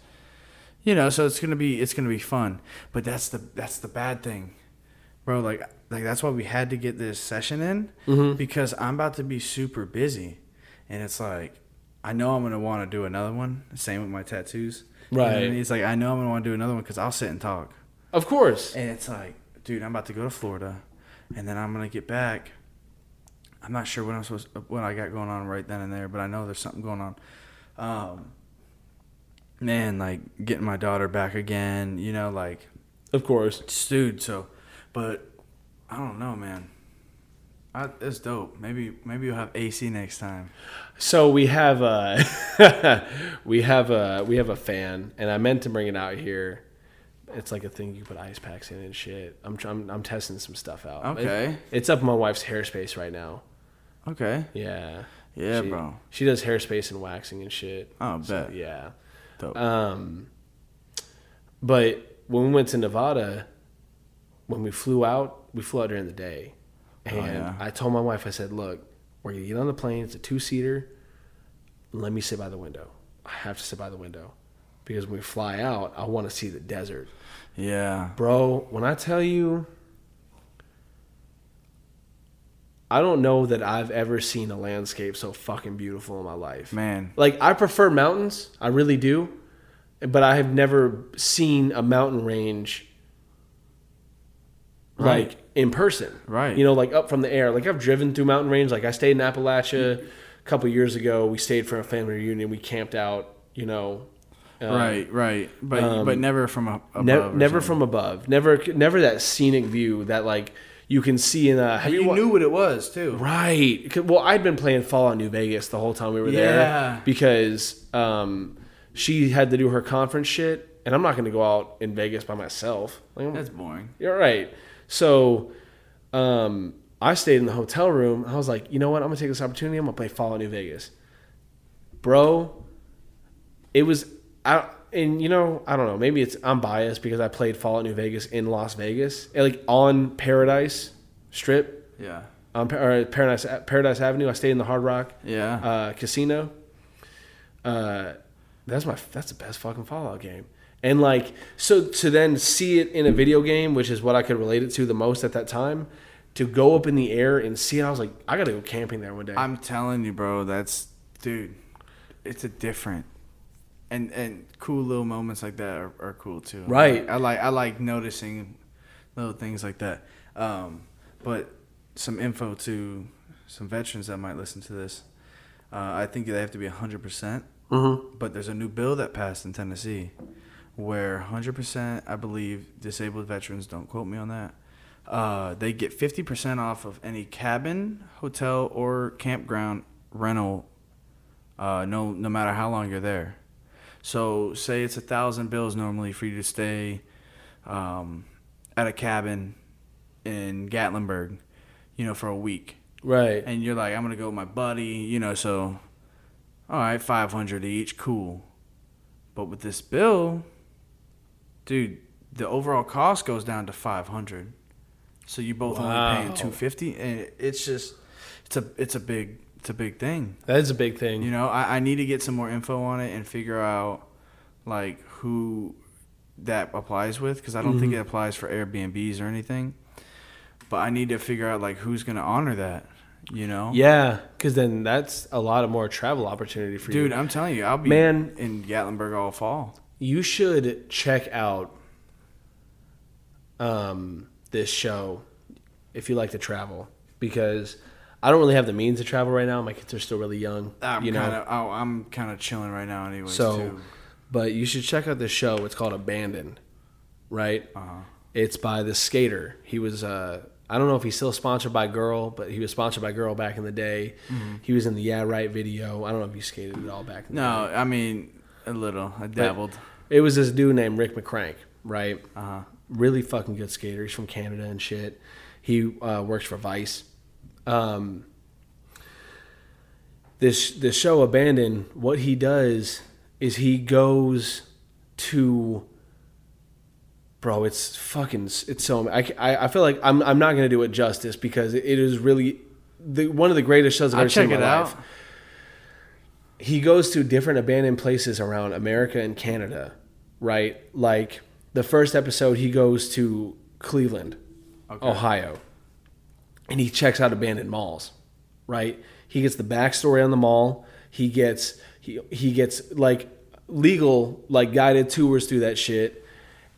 you know, so it's gonna be it's gonna be fun. But that's the that's the bad thing, bro. Like like that's why we had to get this session in Mm-hmm. because I'm about to be super busy, and it's like I know I'm gonna want to do another one. Same with my tattoos. You know I Right. mean? It's like I know I'm gonna want to do another one because I'll sit and talk. Of course. And it's like, dude, I'm about to go to Florida, and then I'm gonna get back. I'm not sure what I'm supposed, what I got going on right then and there, but I know there's something going on. Um, man, like getting my daughter back again, you know, like, Of course. dude. So, but I don't know, man. I, it's dope. Maybe, maybe you'll have AC next time. So we have a we have a we have a fan, and I meant to bring it out here. It's like a thing you put ice packs in and shit. I'm I'm, I'm testing some stuff out. Okay. It- it's up in my wife's hair space right now. Okay. Yeah. Yeah, she, bro. She does hair space and waxing and shit. Oh, So, bet. yeah. Dope. Um, but when we went to Nevada, when we flew out, we flew out during the day, and Oh, yeah. I told my wife, I said, "Look, we're gonna get on the plane. It's a two seater. Let me sit by the window. I have to sit by the window because when we fly out, I want to see the desert, yeah. bro. When I tell you." I don't know that I've ever seen a landscape so fucking beautiful in my life. Man. Like I prefer mountains, I really do, but I have never seen a mountain range Right. like in person. Right. You know, like up from the air. Like I've driven through mountain range. Like I stayed in Appalachia a couple years ago. We stayed for a family reunion. We camped out. You know. uh, right, right. But um, but never from a, above. Ne- never something. from above. Never, never that scenic view that like you can see in uh, have You wa- knew what it was too. right? Well, I'd been playing Fallout New Vegas the whole time we were Yeah. there because um, she had to do her conference shit, and I'm not going to go out in Vegas by myself. Like, That's boring. you're right. So um, I stayed in the hotel room. I was like, you know what? I'm going to take this opportunity. I'm going to play Fallout New Vegas. Bro, it was I and you know, I don't know, maybe it's I'm biased because I played Fallout New Vegas in Las Vegas. Like on Paradise Strip Yeah. on or Paradise Paradise Avenue. I stayed in the Hard Rock Yeah. uh, Casino. Uh, that's my that's the best fucking Fallout game. And like so to then see it in a video game, which is what I could relate it to the most at that time, to go up in the air and see it, I was like, I gotta go camping there one day. I'm telling you, bro. That's dude. It's a different. And and cool little moments like that are, are cool too. Right. I like I like noticing little things like that. Um, but some info to some veterans that might listen to this. Uh, I think they have to be hundred percent. mm-hmm. But there's a new bill that passed in Tennessee where 100%, I believe, disabled veterans, don't quote me on that, uh, they get 50% off of any cabin, hotel, or campground rental, uh, no, no matter how long you're there. So, say it's a thousand bills normally for you to stay um, at a cabin in Gatlinburg, you know, for a week Right. and you're like, I'm gonna go with my buddy, you know, so all right, five hundred each, cool. But with this bill, dude, the overall cost goes down to five hundred. So you both only paying two fifty, and it's just, it's a, it's a big, it's a big thing. That is a big thing. You know, I, I need to get some more info on it and figure out like who that applies with because I don't think it applies for Airbnbs or anything. But I need to figure out like who's gonna honor that. You know, Yeah, because then that's a lot of more travel opportunity for dude. you. Dude, I'm telling you, I'll be Man. in Gatlinburg all fall. You should check out um, this show if you like to travel because I don't really have the means to travel right now. My kids are still really young, I'm you know. kind of, oh, I'm kind of chilling right now, anyways. so, too. but you should check out this show. It's called Abandoned, right? Uh-huh. It's by the skater. He was uh I don't know if he's still sponsored by Girl, but he was sponsored by Girl back in the day. Mm-hmm. He was in the Yeah Right video. I don't know if you skated at all back in the no, day. I mean a little. I dabbled. It was this dude named Rick McCrank, right? Uh huh. Really fucking good skater. He's from Canada and shit. He uh, works for Vice. Um, this this show Abandoned, what he does is he goes to bro it's fucking it's so I, I, I feel like I'm, I'm not gonna do it justice because it is really the, one of the greatest shows I've I'll ever seen check in it my out. he goes to different abandoned places around America and Canada, right? Like the first episode, he goes to Cleveland, Okay. Ohio, and he checks out abandoned malls, right? He gets the backstory on the mall. He gets he he gets like legal like guided tours through that shit,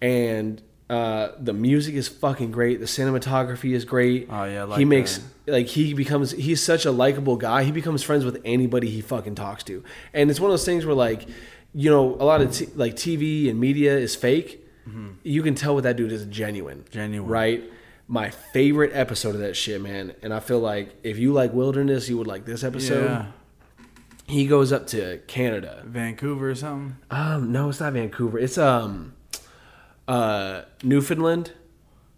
and uh, the music is fucking great. The cinematography is great. Oh, yeah, like he makes that. like he becomes he's such a likable guy. He becomes friends with anybody he fucking talks to, and it's one of those things where like, you know, a lot of t- like TV and media is fake. You can tell what that dude is genuine, Mm-hmm. Genuine. right? My favorite episode of that shit, man, and I feel like if you like wilderness, you would like this episode. yeah. He goes up to Canada. Vancouver or something. Um, no, it's not Vancouver. It's um, uh, Newfoundland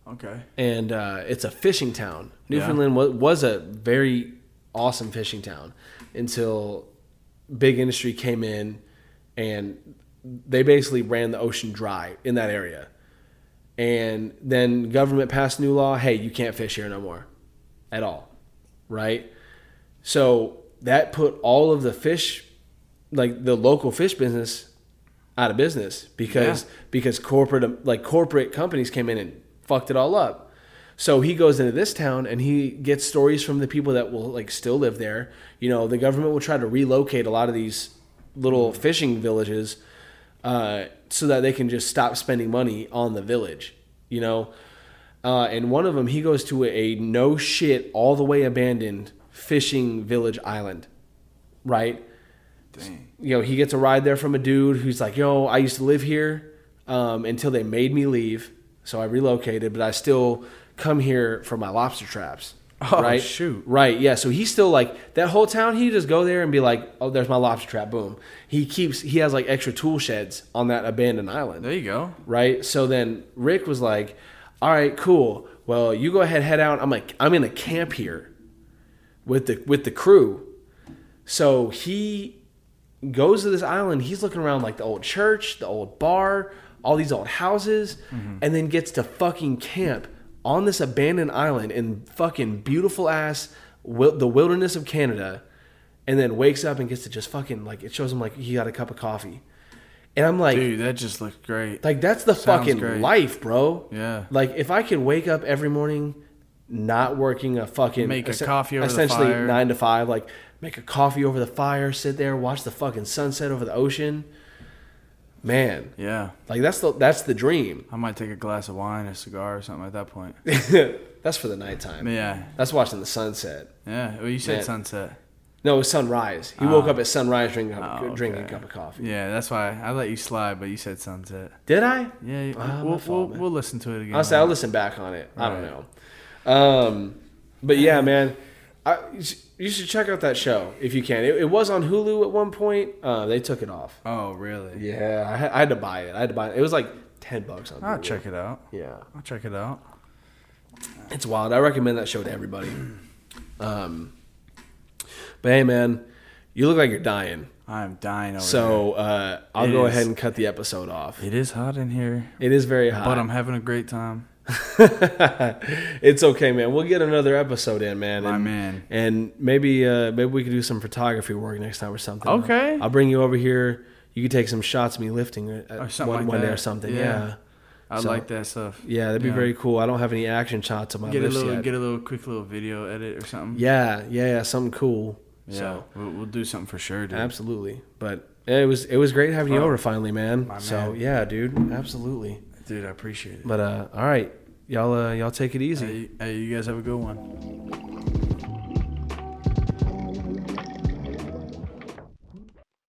Okay. and uh, it's a fishing town. Newfoundland was, was a very awesome fishing town until big industry came in and they basically ran the ocean dry in that area. And then government passed new law, hey, you can't fish here no more at all. Right? So that put all of the fish like the local fish business out of business because Yeah. because corporate like corporate companies came in and fucked it all up. So he goes into this town and he gets stories from the people that will like still live there. You know, the government will try to relocate a lot of these little fishing villages uh, so that they can just stop spending money on the village. You know, uh, and one of them he goes to a no shit all the way abandoned fishing village island, right? Dang. you know, he gets a ride there from a dude who's like, "Yo, I used to live here um, until they made me leave, so I relocated, but I still come here for my lobster traps. Oh, right? shoot. Right, yeah. So he's still like that whole town. He just go there and be like, "Oh, there's my lobster trap." Boom. He keeps. He has like extra tool sheds on that abandoned island There you go. right? So then Rick was like, "All right, cool. Well, you go ahead, head out. I'm like, I'm in a camp here with the with the crew." So he goes to this island. He's looking around like the old church, the old bar, all these old houses, mm-hmm. and then gets to fucking camp on this abandoned island in fucking beautiful ass wil- the wilderness of Canada, and then wakes up and gets to just fucking like it shows him like he got a cup of coffee, and I'm like, Dude, that just looked great. like that's the Sounds fucking great. life, bro. Yeah. Like if I could wake up every morning, not working a fucking Make a essen- coffee over the essentially nine to five, like make a coffee over the fire, sit there, watch the fucking sunset over the ocean. Man, Yeah. like that's the that's the dream. I might take a glass of wine, a cigar, or something at that point. that's for the nighttime. Yeah. That's watching the sunset. Yeah. Well, you said Man. sunset. No, it was sunrise. He woke Oh. up at sunrise drinking a, Oh, drinking a cup of coffee. Yeah, that's why I let you slide, but you said sunset. Did I? Yeah, Ah, we'll, fault, we'll, we'll listen to it again. Honestly, I'll listen back on it. I don't know. Um, but yeah, man, I, you should check out that show if you can. It, it was on Hulu at one point. Uh, they took it off. Oh, really? Yeah, I, had- I had to buy it. I had to buy it. It was like ten bucks on. I'll Hulu. check it out. Yeah, I'll check it out. it's wild. I recommend that show to everybody. Um, but hey, man, you look like you're dying. I'm dying over So uh, I'll It go is. ahead and cut the episode off. here. It is hot in here, It is very hot, but I'm having a great time. it's okay, man. We'll get another episode in, man. My and, man. And maybe uh, maybe we could do some photography work next time or something. Okay. I'll bring you over here. You could take some shots of me lifting Or something one, like one day or something. Yeah. Yeah. I So- like that stuff. Yeah, that'd be Yeah. very cool. I don't have any action shots of my Get a little, yet. get a little quick little video edit or something. yeah, yeah, yeah, something cool. Yeah, So we'll, we'll do something for sure, dude. absolutely. But it was it was great having you over finally, man. my So man. yeah, dude, absolutely. Dude, I appreciate it. But uh, all right, y'all uh, y'all take it easy. Hey, hey, you guys have a good one.